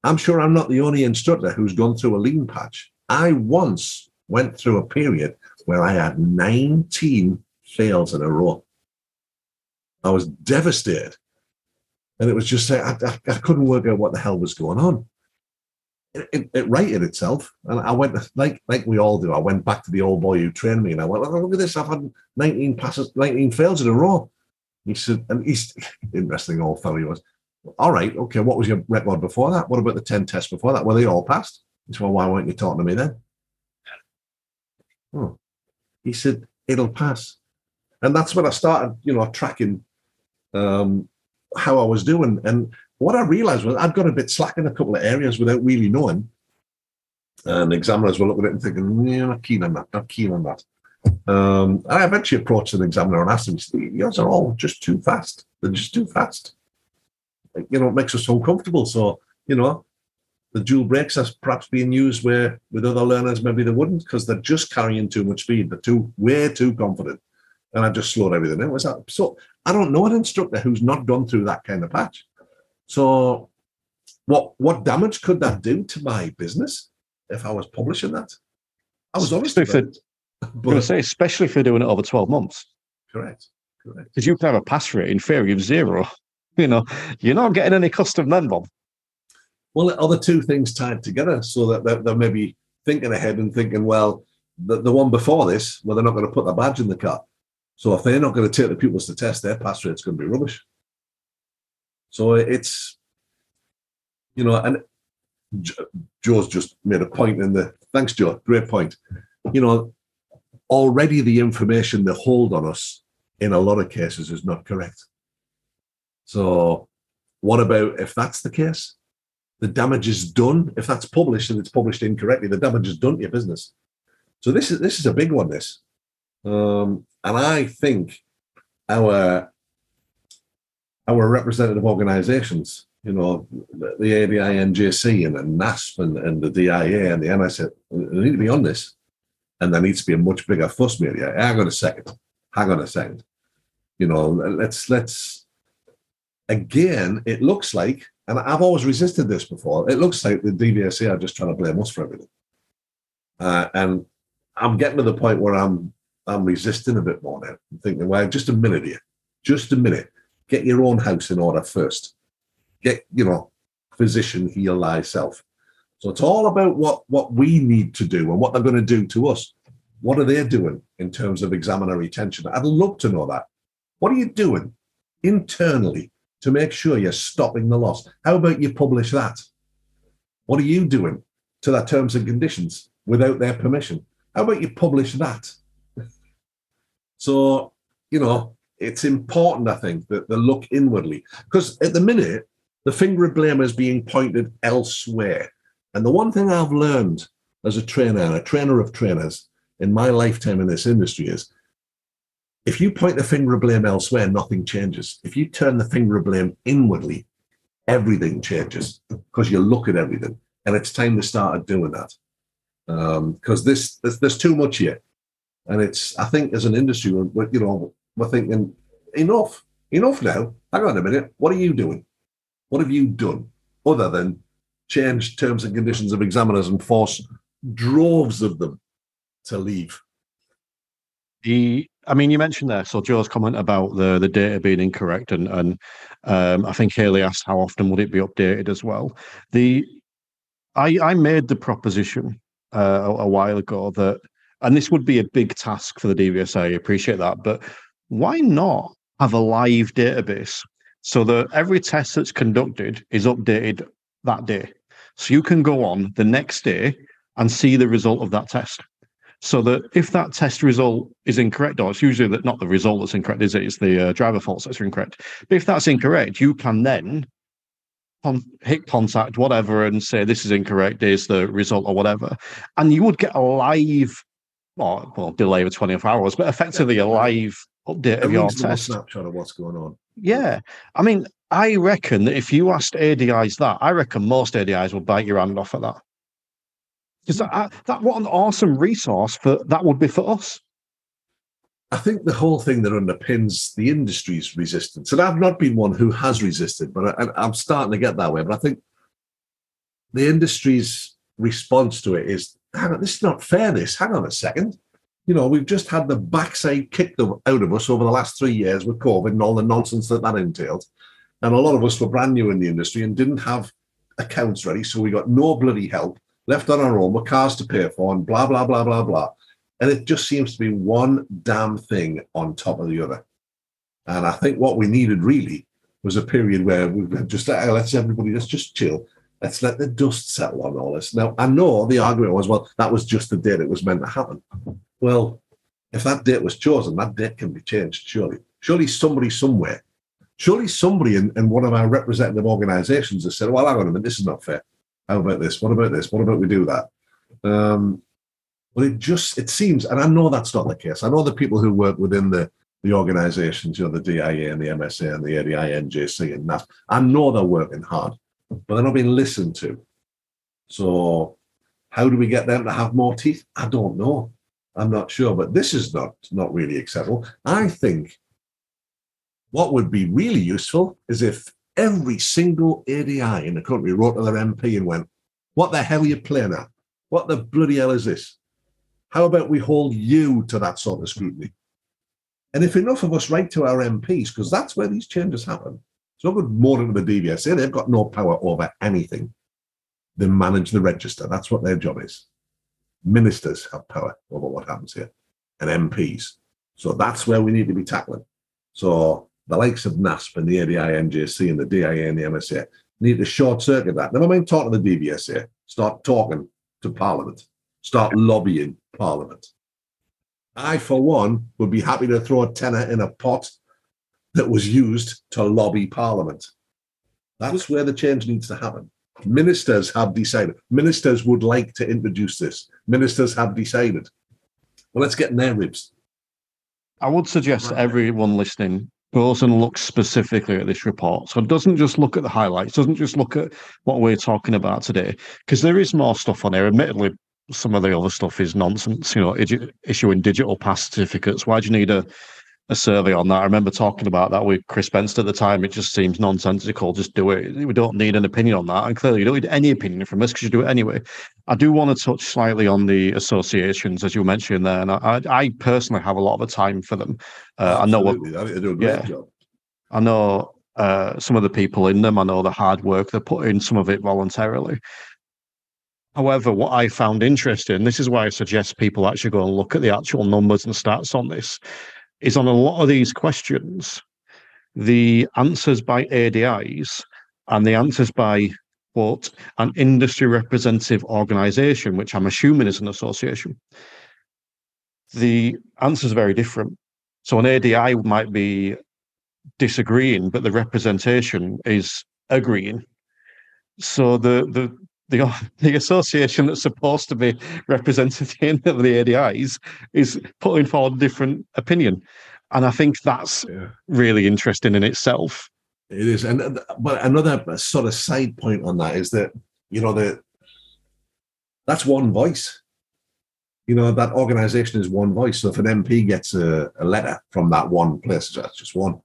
I'm sure I'm not the only instructor who's gone through a lean patch. I once went through a period where I had 19 fails in a row. I was devastated. And it was just, I, I, I couldn't work out what the hell was going on. It, it, it, righted itself. And I went, like like we all do, I went back to the old boy who trained me and I went, oh, look at this, I've had 19 passes, 19 fails in a row. He said, and he's interesting old fellow he was. All right, okay. What was your record before that? What about the 10 tests before that? Were they all passed? He said, Well, why weren't you talking to me then? Oh. He said, It'll pass. And that's when I started, you know, tracking um, how I was doing. And what I realized was I'd got a bit slack in a couple of areas without really knowing. And examiners were looking at it and thinking, yeah, not keen on that, not keen on that. Um, I eventually approached an examiner and asked him, yours are all just too fast. They're just too fast you know, it makes us so comfortable. So, you know, the dual brakes are perhaps being used where with other learners maybe they wouldn't because they're just carrying too much speed. They're too way too confident. And I just slowed everything down. Was that so I don't know an instructor who's not gone through that kind of patch. So, what what damage could that do to my business if I was publishing that? I was obviously for, but, say, especially if you're doing it over 12 months. Correct. Correct. Because you can have a pass rate in theory of zero. You know, you're not getting any custom then, Bob. Well, are the two things tied together so that they're, they're maybe thinking ahead and thinking, well, the, the one before this, well, they're not going to put the badge in the car. So if they're not going to take the pupils to test, their pass rate's going to be rubbish. So it's, you know, and Joe's just made a point in the, thanks, Joe, great point. You know, already the information they hold on us in a lot of cases is not correct. So what about if that's the case? The damage is done. If that's published and it's published incorrectly, the damage is done to your business. So this is this is a big one. This, um, and I think our our representative organisations, you know, the, the ADINJC and the NASP and, and the DIA and the MSA, they need to be on this, and there needs to be a much bigger fuss media. Hang on a second. Hang on a second. You know, let's let's again. It looks like, and I've always resisted this before. It looks like the DVSA are just trying to blame us for everything, uh, and I'm getting to the point where I'm I'm resisting a bit more now. I'm thinking, well, just a minute here, just a minute. Get your own house in order first. Get you know, physician heal thyself. So it's all about what what we need to do and what they're going to do to us. What are they doing in terms of examiner retention? I'd love to know that. What are you doing internally to make sure you're stopping the loss? How about you publish that? What are you doing to their terms and conditions without their permission? How about you publish that? so, you know, it's important, I think, that they look inwardly. Because at the minute, the finger of blame is being pointed elsewhere. And the one thing I've learned as a trainer and a trainer of trainers in my lifetime in this industry is if you point the finger of blame elsewhere, nothing changes. If you turn the finger of blame inwardly, everything changes because you look at everything. And it's time to start doing that because um, this there's, too much here, and it's I think as an industry, we're, you know, we're thinking enough, enough now. Hang on a minute, what are you doing? What have you done other than change terms and conditions of examiners and force droves of them to leave? The I mean, you mentioned there. So Joe's comment about the the data being incorrect, and and um, I think Haley asked how often would it be updated as well. The I I made the proposition uh, a, a, while ago that, and this would be a big task for the DVSA. I appreciate that, but why not have a live database so that every test that's conducted is updated that day? So you can go on the next day and see the result of that test. So that if that test result is incorrect, or it's usually that not the result that's incorrect, is it? It's the uh, driver faults that's incorrect. But if that's incorrect, you can then con- hit contact, whatever, and say this is incorrect, is the result or whatever, and you would get a live, well, well delay of 24 hours, but effectively a live update of your test. snapshot of what's going on. Yeah, I mean, I reckon that if you asked ADIs that, I reckon most ADIs would bite your hand off at that. Because that, that what an awesome resource for that would be for us. I think the whole thing that underpins the industry's resistance, and I've not been one who has resisted, but I, am starting to get that way. But I think the industry's response to it is, hang on, this is not fair. This, hang on a second. You know, we've just had the backside kicked out of us over the last three years with COVID and all the nonsense that that entailed. And a lot of us were brand new in the industry and didn't have accounts ready, so we got no bloody help, left on our own with cars to pay for, and blah blah blah blah blah. And it just seems to be one damn thing on top of the other. And I think what we needed really was a period where we just let, let's everybody let's just chill. Let's let the dust settle on all this. Now I know the argument was, well, that was just the date it was meant to happen. Well, if that date was chosen, that date can be changed, surely. Surely somebody somewhere, surely somebody in, in one of our representative organizations has said, Well, hang on a minute, this is not fair. How about this? What about this? What about we do that? Um, but it just it seems, and I know that's not the case. I know the people who work within the the organisations, you know, the DIA and the MSA and the ADINJC and that. I know they're working hard, but they're not being listened to. So, how do we get them to have more teeth? I don't know. I'm not sure, but this is not not really acceptable. I think what would be really useful is if every single ADI in the country wrote to their MP and went, What the hell are you playing at? What the bloody hell is this? How about we hold you to that sort of scrutiny? And if enough of us write to our MPs, because that's where these changes happen, it's not good more than the DVSA, they've got no power over anything. They manage the register. That's what their job is. Ministers have power over what happens here, and MPs. So that's where we need to be tackling. So the likes of NASP and the ADI NJC and the DIA and the MSA need to short circuit that. Never mind talking to the DVSA, start talking to Parliament, start lobbying Parliament. I, for one, would be happy to throw a tenner in a pot that was used to lobby Parliament. That's where the change needs to happen. Ministers have decided. Ministers would like to introduce this. Ministers have decided. Well, let's get in their ribs. I would suggest right. everyone listening and looks specifically at this report. So it doesn't just look at the highlights, doesn't just look at what we're talking about today, because there is more stuff on here. Admittedly, some of the other stuff is nonsense. You know, issuing digital pass certificates. Why do you need a a survey on that. I remember talking about that with Chris Spence at the time. It just seems nonsensical. Just do it. We don't need an opinion on that. And clearly, you don't need any opinion from us because you do it anyway. I do want to touch slightly on the associations, as you mentioned there. And I, I personally have a lot of time for them. Uh, I know what. They do a great yeah, job. I know uh, some of the people in them. I know the hard work they put in, some of it voluntarily. However, what I found interesting, this is why I suggest people actually go and look at the actual numbers and stats on this, is on a lot of these questions, the answers by ADIs and the answers by what an industry representative organization, which I'm assuming is an association, the answers are very different. So an ADI might be disagreeing, but the representation is agreeing. So the the the the association that's supposed to be representative of the ADIs is putting forward a different opinion, and I think that's yeah. really interesting in itself. It is, and but another sort of side point on that is that you know that that's one voice. You know that organisation is one voice. So if an MP gets a, a letter from that one place, that's just one.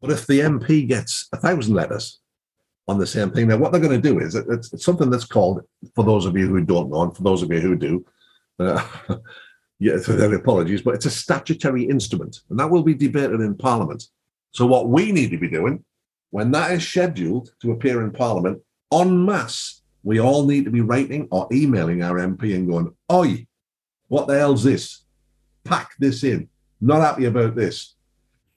But if the MP gets a thousand letters on the same thing. Now, what they're going to do is it's, it's, something that's called, for those of you who don't know, and for those of you who do, uh, yeah, apologies, but it's a statutory instrument, and that will be debated in Parliament. So, what we need to be doing when that is scheduled to appear in Parliament en masse, we all need to be writing or emailing our MP and going, Oi, what the hell's this? Pack this in. Not happy about this.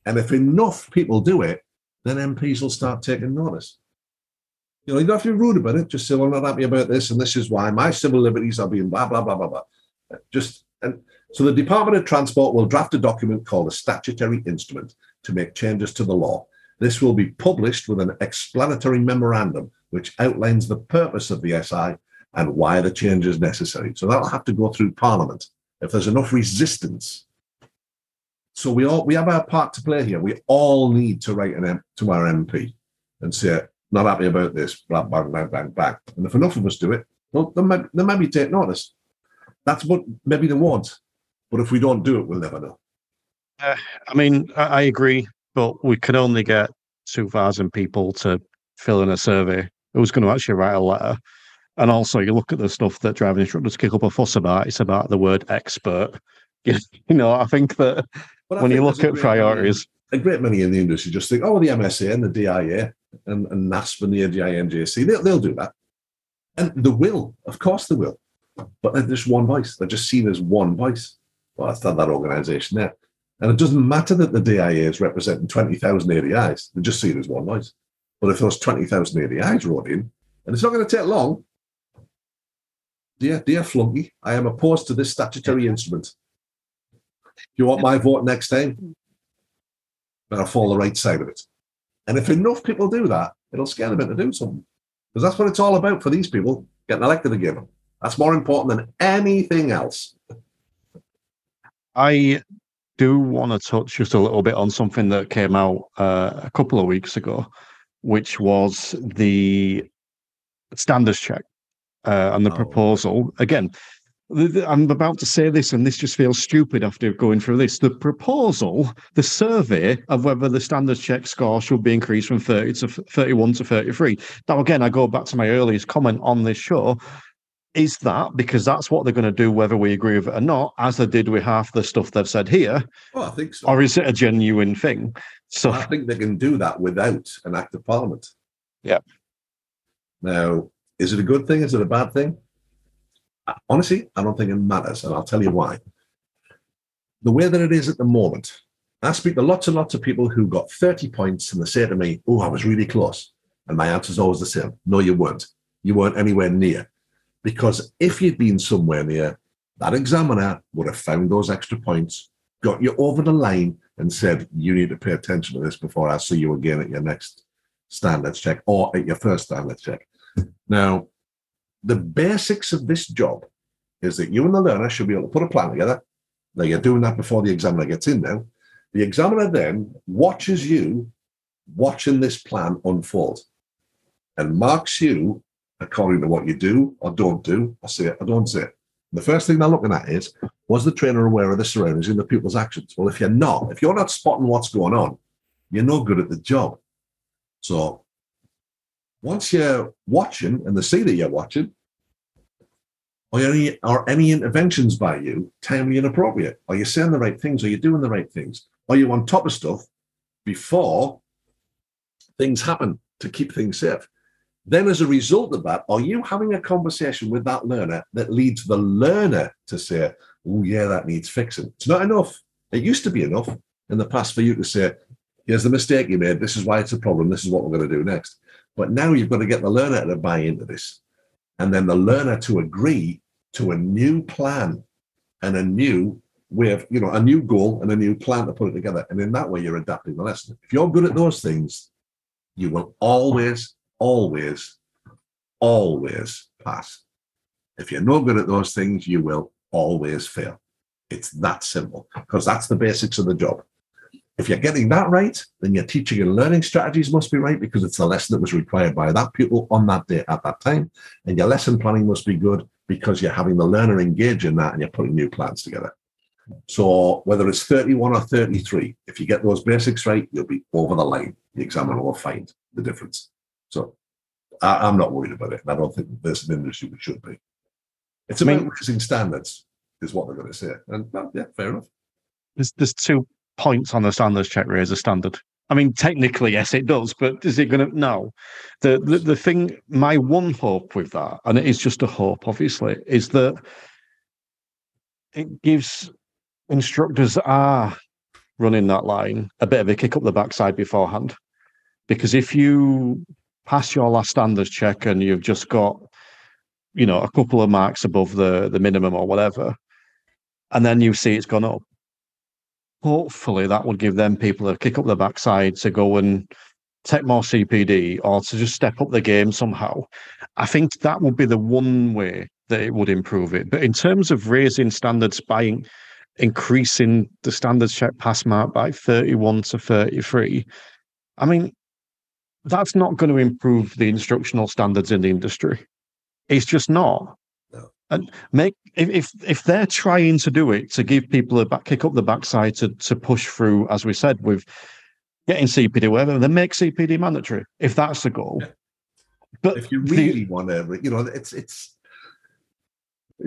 And if enough people do it, then MPs will start taking notice. You know, you don't have to be rude about it. Just say, well, I'm not happy about this, and this is why my civil liberties are being blah, blah, blah, blah, blah. Uh, just, and so the Department of Transport will draft a document called a statutory instrument to make changes to the law. This will be published with an explanatory memorandum which outlines the purpose of the SI and why the change is necessary. So that'll have to go through Parliament. If there's enough resistance, so we all we have our part to play here. We all need to write an M, to our MP and say, not happy about this, blah, blah, blah, blah, blah. And if enough of us do it, well, then maybe, then maybe take notice. That's what maybe they want. But if we don't do it, we'll never know. Uh, I mean, I, agree, but we can only get 2,000 people to fill in a survey. Who's going to actually write a letter? And also, you look at the stuff that driving instructors kick up a fuss about, it's about the word expert. You know, I think that when think you look at priorities, a great many in the industry just think, oh, the MSA and the DIA and, and NASP and the ADINJC, they'll, they'll do that. And they will, of course they will. But they're just one voice. They're just seen as one voice. Well, that's not that organization there. And it doesn't matter that the DIA is representing 20,000 ADIs. They're just seen as one voice. But if those 20,000 ADIs wrote in, and it's not going to take long, dear, dear flunky, I am opposed to this statutory instrument. You want my vote next time? Better fall the right side of it. And if enough people do that, it'll scare them into doing something. Because that's what it's all about for these people getting elected again. That's more important than anything else. I do want to touch just a little bit on something that came out uh, a couple of weeks ago, which was the standards check uh, and the oh. proposal. Again, I'm about to say this, and this just feels stupid after going through this. The proposal, the survey of whether the standards check score should be increased from 30 to 31 to 33. Now, again, I go back to my earliest comment on this show. Is that because that's what they're going to do, whether we agree with it or not, as they did with half the stuff they've said here? Well, I think so. Or is it a genuine thing? So I think they can do that without an act of parliament. Yeah. Now, is it a good thing? Is it a bad thing? Honestly, I don't think it matters, and I'll tell you why. The way that it is at the moment, I speak to lots and lots of people who got 30 points and they say to me, Oh, I was really close. And my answer is always the same No, you weren't. You weren't anywhere near. Because if you'd been somewhere near, that examiner would have found those extra points, got you over the line, and said, You need to pay attention to this before I see you again at your next standards check or at your first standards check. Now, the basics of this job is that you and the learner should be able to put a plan together. Now you're doing that before the examiner gets in now. The examiner then watches you watching this plan unfold and marks you according to what you do or don't do, I say it I don't say it. The first thing they're looking at is was the trainer aware of the surroundings and the pupil's actions? Well, if you're not, if you're not spotting what's going on, you're no good at the job. So once you're watching and they see that you're watching, are any, are any interventions by you timely and appropriate? Are you saying the right things? Are you doing the right things? Are you on top of stuff before things happen to keep things safe? Then, as a result of that, are you having a conversation with that learner that leads the learner to say, Oh, yeah, that needs fixing? It's not enough. It used to be enough in the past for you to say, Here's the mistake you made. This is why it's a problem. This is what we're going to do next. But now you've got to get the learner to buy into this and then the learner to agree to a new plan and a new way of, you know, a new goal and a new plan to put it together. And in that way, you're adapting the lesson. If you're good at those things, you will always, always, always pass. If you're not good at those things, you will always fail. It's that simple because that's the basics of the job. If you're getting that right, then your teaching and learning strategies must be right because it's the lesson that was required by that pupil on that day at that time. And your lesson planning must be good because you're having the learner engage in that and you're putting new plans together. So whether it's 31 or 33, if you get those basics right, you'll be over the line. The examiner will find the difference. So I, am not worried about it. And I don't think there's an industry we should be. It's about I mean, raising standards, is what they're going to say. And well, yeah, fair enough. There's there's two points on the standards check raise a standard. I mean, technically, yes, it does, but is it going to? No. The, the the thing, my one hope with that, and it is just a hope, obviously, is that it gives instructors that are running that line a bit of a kick up the backside beforehand. Because if you pass your last standards check and you've just got, you know, a couple of marks above the the minimum or whatever, and then you see it's gone up, hopefully that would give them people a kick up the backside to go and take more CPD or to just step up the game somehow. I think that would be the one way that it would improve it. But in terms of raising standards by increasing the standards check pass mark by 31 to 33, I mean, that's not going to improve the instructional standards in the industry. It's just not and make if, if if they're trying to do it to give people a back kick up the backside to to push through, as we said, with getting CPD, whatever, then make CPD mandatory if that's the goal. Yeah. But if you really the, want to, you know, it's it's.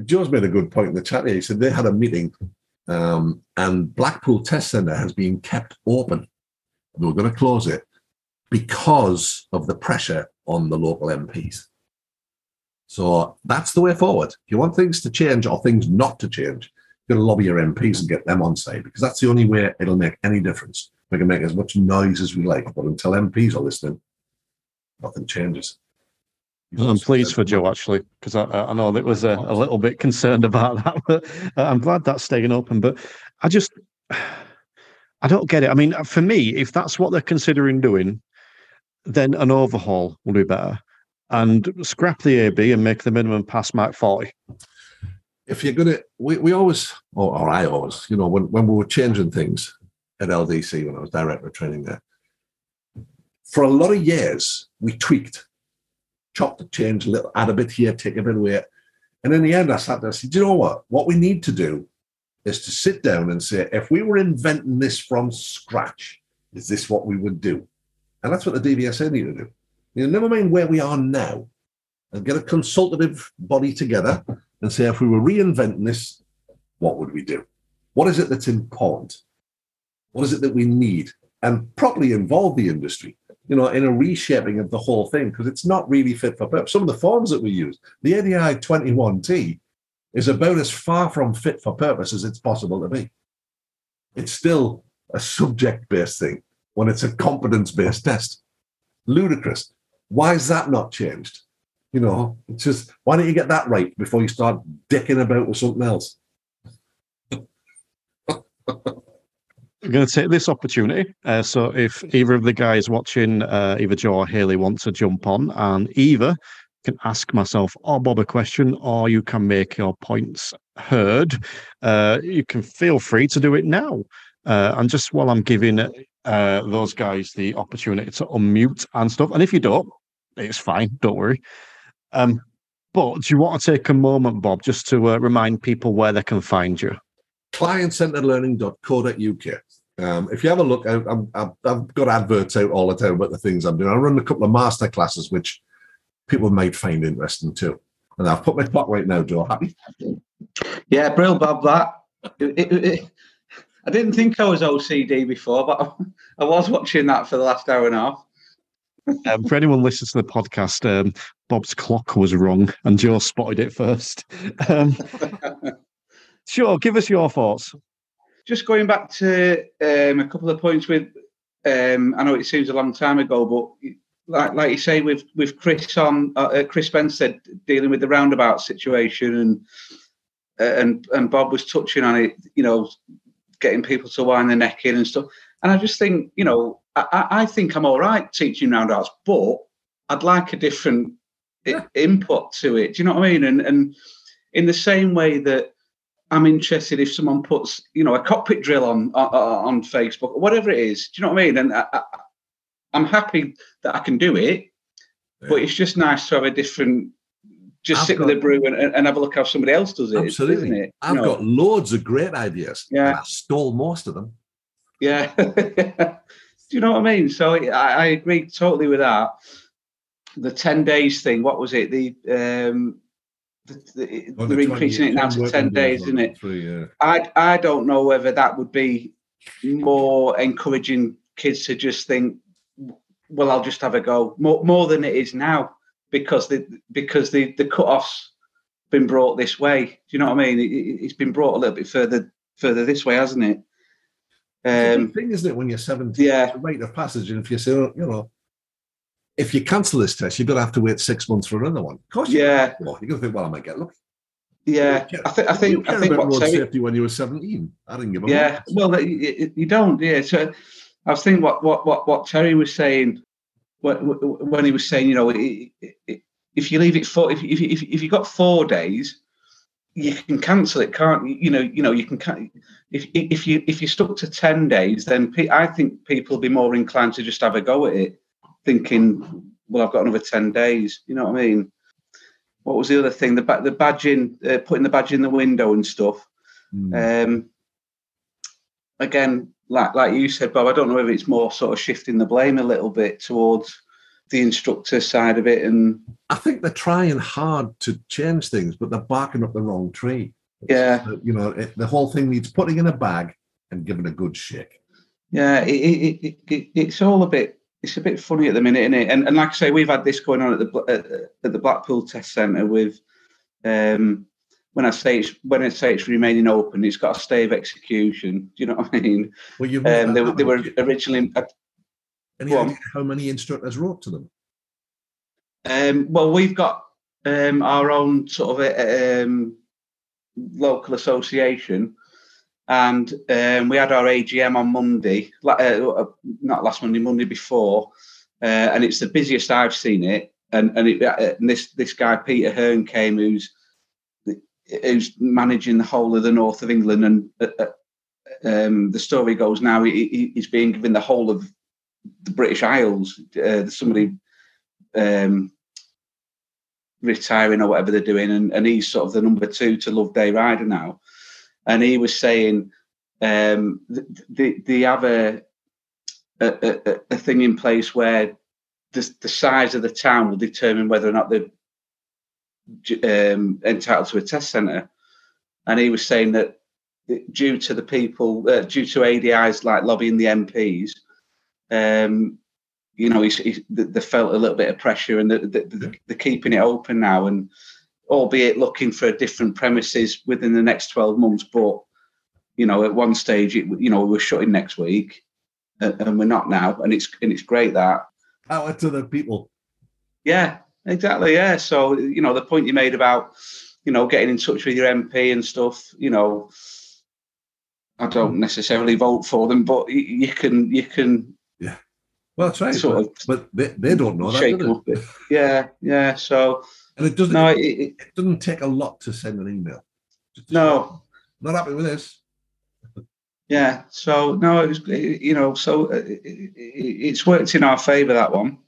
Joe's made a good point in the chat here. He said they had a meeting, um, and Blackpool Test Centre has been kept open. They were going to close it because of the pressure on the local MPs. So that's the way forward. If you want things to change or things not to change, you've got to lobby your MPs and get them on side because that's the only way it'll make any difference. We can make as much noise as we like, but until MPs are listening, nothing changes. I'm pleased for Joe actually, because I, I know that was a, a, little bit concerned about that, but uh, I'm glad that's staying open. But I just, I don't get it. I mean, for me, if that's what they're considering doing, then an overhaul will be better and scrap the AB and make the minimum pass mark 40? If you're going to, we, we always, or, or I always, you know, when, when we were changing things at LDC, when I was director of training there, for a lot of years, we tweaked, chopped, changed a little, add a bit here, take a bit away. And in the end, I sat there and said, you know what? What we need to do is to sit down and say, if we were inventing this from scratch, is this what we would do? And that's what the DVSA need to do. You know, never mind where we are now, and get a consultative body together and say, if we were reinventing this, what would we do? What is it that's important? What is it that we need? And properly involve the industry, you know, in a reshaping of the whole thing, because it's not really fit for purpose. Some of the forms that we use, the ADI 21T is about as far from fit for purpose as it's possible to be. It's still a subject based thing when it's a competence based test. Ludicrous. Why is that not changed? You know, it's just why don't you get that right before you start dicking about with something else? I'm going to take this opportunity. Uh, so, if either of the guys watching, uh, either Joe or Haley, want to jump on, and either can ask myself or Bob a question, or you can make your points heard, uh, you can feel free to do it now. Uh, and just while I'm giving uh, those guys the opportunity to unmute and stuff, and if you don't, it's fine. Don't worry. Um, but do you want to take a moment, Bob, just to uh, remind people where they can find you? client-centeredlearning.co.uk. Um, if you have a look, I, I've, I've got adverts out all the time about the things I'm doing. I run a couple of master classes, which people might find interesting too. And I've put my clock right now, Joe. Happy? Yeah, brilliant, Bob, that. It, it, it, I didn't think I was OCD before, but I was watching that for the last hour and a half. Um, for anyone listening to the podcast, um, Bob's clock was wrong, and Joe spotted it first. Um, sure, give us your thoughts. Just going back to um, a couple of points with, um, I know it seems a long time ago, but like like you say with with Chris on uh, uh Chris Spencer dealing with the roundabout situation and uh, and and Bob was touching on it, you know, getting people to wind their neck in and stuff. And I just think, you know, I, I think I'm all right teaching roundabouts, but I'd like a different yeah. input to it. Do you know what I mean? And and in the same way that I'm interested if someone puts, you know, a cockpit drill on on, on Facebook or whatever it is. Do you know what I mean? And I, am happy that I can do it, yeah. but it's just nice to have a different. Just I've sit got, with a brew and, and, have a look how somebody else does it. Absolutely, it? I've know? got loads of great ideas. Yeah, I stole most of them. Yeah. do you know what I mean? So I, I agree totally with that. The ten days thing. What was it? The um, the, the, they're increasing it now to 10 days, isn't it? Three, yeah. I, I don't know whether that would be more encouraging kids to just think, well, I'll just have a go more, more than it is now because the because the the cut-offs been brought this way. Do you know what I mean? It, has been brought a little bit further further this way, hasn't it? Um, thing, isn't it? When you're 17, yeah, rate of passage, and if you say, you know, if you cancel this test, you're going to have to wait six months for another one. Of course, yeah. You're going to think, well, I might get lucky. Yeah, I, th- I think I think about road safety when you were 17. I didn't give a yeah. Well, you, you don't. Yeah. So I was thinking what what what what Terry was saying when he was saying, you know, if you leave it for if if if, if you got four days, you can cancel it, can't you? You know, you know, you can. If if you if you stuck to ten days, then I think people will be more inclined to just have a go at it thinking, well, I've got another 10 days. You know what I mean? What was the other thing? The, the badging, uh, putting the badge in the window and stuff. Mm. Um, again, like like you said, Bob, I don't know if it's more sort of shifting the blame a little bit towards the instructor side of it. And I think they're trying hard to change things, but they're barking up the wrong tree. yeah, you know, it, the whole thing needs putting in a bag and giving a good shake. Yeah, it, it, it, it's all a bit it's a bit funny at the minute, isn't it? And, and like I say, we've had this going on at the at, at the Blackpool Test Centre with. Um, when I say it's when I say it's remaining open, it's got a stay of execution. Do you know what I mean? Well, you um, they, they were originally. Uh, Any how many instructors wrote to them? Um, well, we've got um, our own sort of a, um, local association, and um, we had our AGM on Monday, uh, uh, not last Monday, Monday before, uh, and it's the busiest I've seen it. And and, it, uh, and this this guy Peter Hearn came, who's who's managing the whole of the north of England, and uh, uh, um, the story goes now he, he's being given the whole of the British Isles. somebody um, retiring or whatever they're doing, and, and he's sort of the number two to Loveday Ryder now. And he was saying um, they, they have a, a, a, a thing in place where the, the size of the town will determine whether or not they're um, entitled to a test centre. And he was saying that due to the people, uh, due to ADIs like lobbying the MPs, um, you know, he's, he's, they felt a little bit of pressure and they're, they're keeping it open now and albeit looking for different premises within the next 12 months. But, you know, at one stage, it, you know, we're shutting next week and we're not now. And it's, and it's great that. Power to the people. Yeah, exactly. Yeah. So, you know, the point you made about, you know, getting in touch with your MP and stuff, you know, I don't necessarily vote for them, but you can, you can, yeah. Well, that's right. Sort but, of but they, they don't know that, do they? Yeah, yeah. So, and it doesn't. No, it, it, it, doesn't take a lot to send an email. No, not happy with this. Yeah. So no, it was you know so uh, it's worked in our favour that one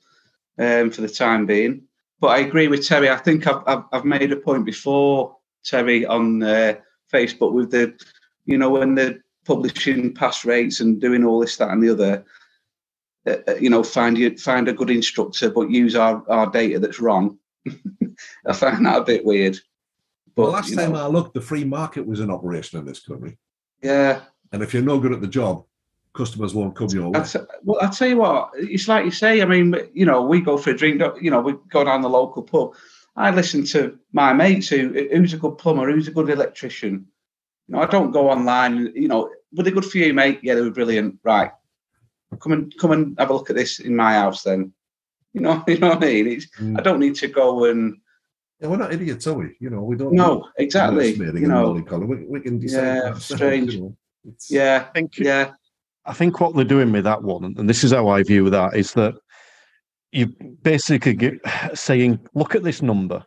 um, for the time being. But I agree with Terry. I think I've I've, I've made a point before Terry on uh, Facebook with the you know when they're publishing pass rates and doing all this that and the other. Uh, uh you know, find you find a good instructor, but use our, our data that's wrong. I find that a bit weird. But well, last time know, I looked, the free market was in operation in this country. Yeah, and if you're no good at the job, customers won't come your way. well, I tell you what, it's like you say. I mean, you know, we go for a drink. You know, we go down the local pub. I listen to my mates who who's a good plumber, who's a good electrician. You know, I don't go online. You know, were they good for you, mate? Yeah, they were brilliant. Right, come and come and have a look at this in my house, then. You know, you know what I mean? It's, mm. I don't need to go and. Yeah, we're not idiots, are we? You know, we don't. No, exactly. You know, we, we can decide. Yeah, strange. You know. Yeah, I think, yeah. I think what they're doing with that one, and this is how I view that, is that you basically get saying, look at this number.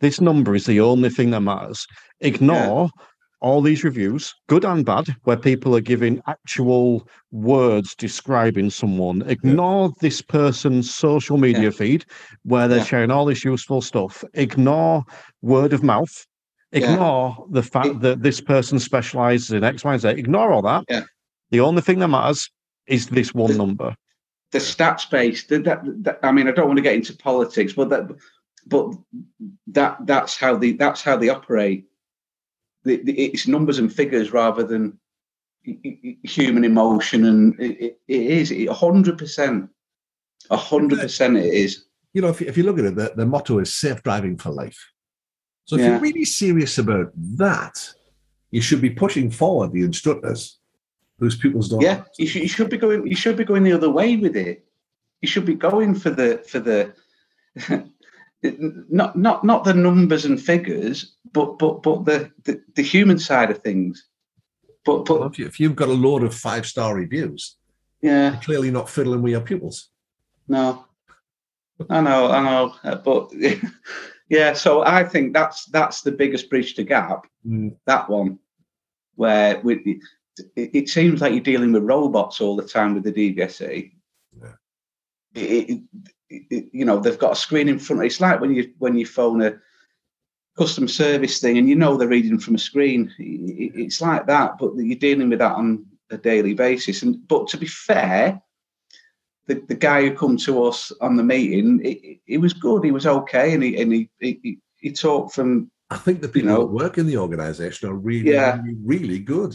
This number is the only thing that matters. Ignore yeah. all these reviews, good and bad, where people are giving actual words describing someone. Ignore yeah. this person's social media yeah. feed where they're sharing all this useful stuff. Ignore word of mouth Ignore the fact that this person specializes in X, Y, and Z. Ignore all that. Yeah. The only thing that matters is this one the, number. The stats based. That, that, that, I mean, I don't want to get into politics, but that, but that that's how they that's how they operate. The, the, it's numbers and figures rather than human emotion, and it, it is a hundred percent. A hundred percent, it is. You know, if you, if you look at it, the, the motto is safe driving for life. So if yeah. you're really serious about that, you should be pushing forward the instructors whose pupils don't. Yeah, you should, you should be going. You should be going the other way with it. You should be going for the for the not not not the numbers and figures, but but but the the, the human side of things. But but well, if, you, if you've got a load of five star reviews, yeah, clearly not fiddling with your pupils. No, I know, I know, but Yeah, so I think that's that's the biggest bridge to gap. Mm. That one, where we, it, it, seems like you're dealing with robots all the time with the DVSA. Yeah. It, it, you know, they've got a screen in front. It's like when you when you phone a custom service thing and you know they're reading from a screen. It's like that, but you're dealing with that on a daily basis. And but to be fair, the, the guy who come to us on the meeting, it he, was good. He was okay, and he and he he, he talked from. I think the people you know, that work in the organisation are really, yeah. really, really good.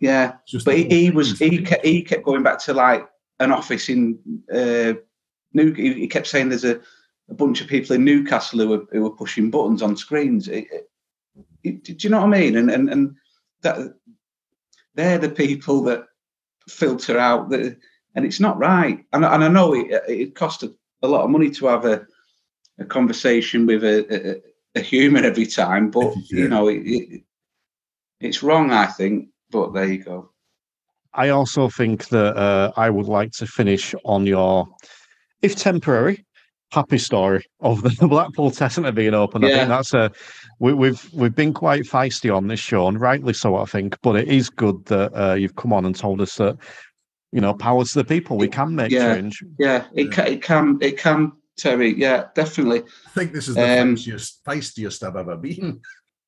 Yeah, but he, he was he kept, he kept going back to like an office in uh, New. He kept saying there's a, a bunch of people in Newcastle who were who were pushing buttons on screens. It, it, do you know what I mean? And and and that they're the people that filter out the and it's not right. And, and I know it, it cost a, a, lot of money to have a, a conversation with a, a, a human every time, but yeah. you know, it, it, it's wrong, I think. But there you go. I also think that uh, I would like to finish on your, if temporary, happy story of the Blackpool Test Centre being open. Yeah. I think that's a we, have we've, we've been quite feisty on this show, and rightly so, I think. But it is good that uh, you've come on and told us that you know, power to the people. We can make yeah, change. Yeah, it can, it can it can Terry. Yeah, definitely. I think this is the um, feistiest, feistiest I've ever been.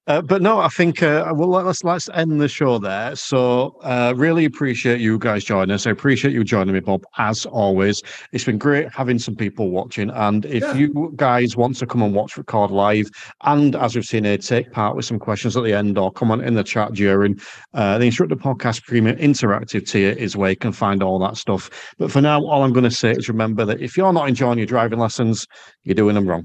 Uh, but no, I think uh, well let's let's end the show there. So uh, really appreciate you guys joining us. I appreciate you joining me, Bob, as always. It's been great having some people watching. And if yeah. you guys want to come and watch record live, and as we've seen here, take part with some questions at the end or comment in the chat during uh, the Instructor Podcast Premium Interactive tier is where you can find all that stuff. But for now, all I'm going to say is remember that if you're not enjoying your driving lessons, you're doing them wrong.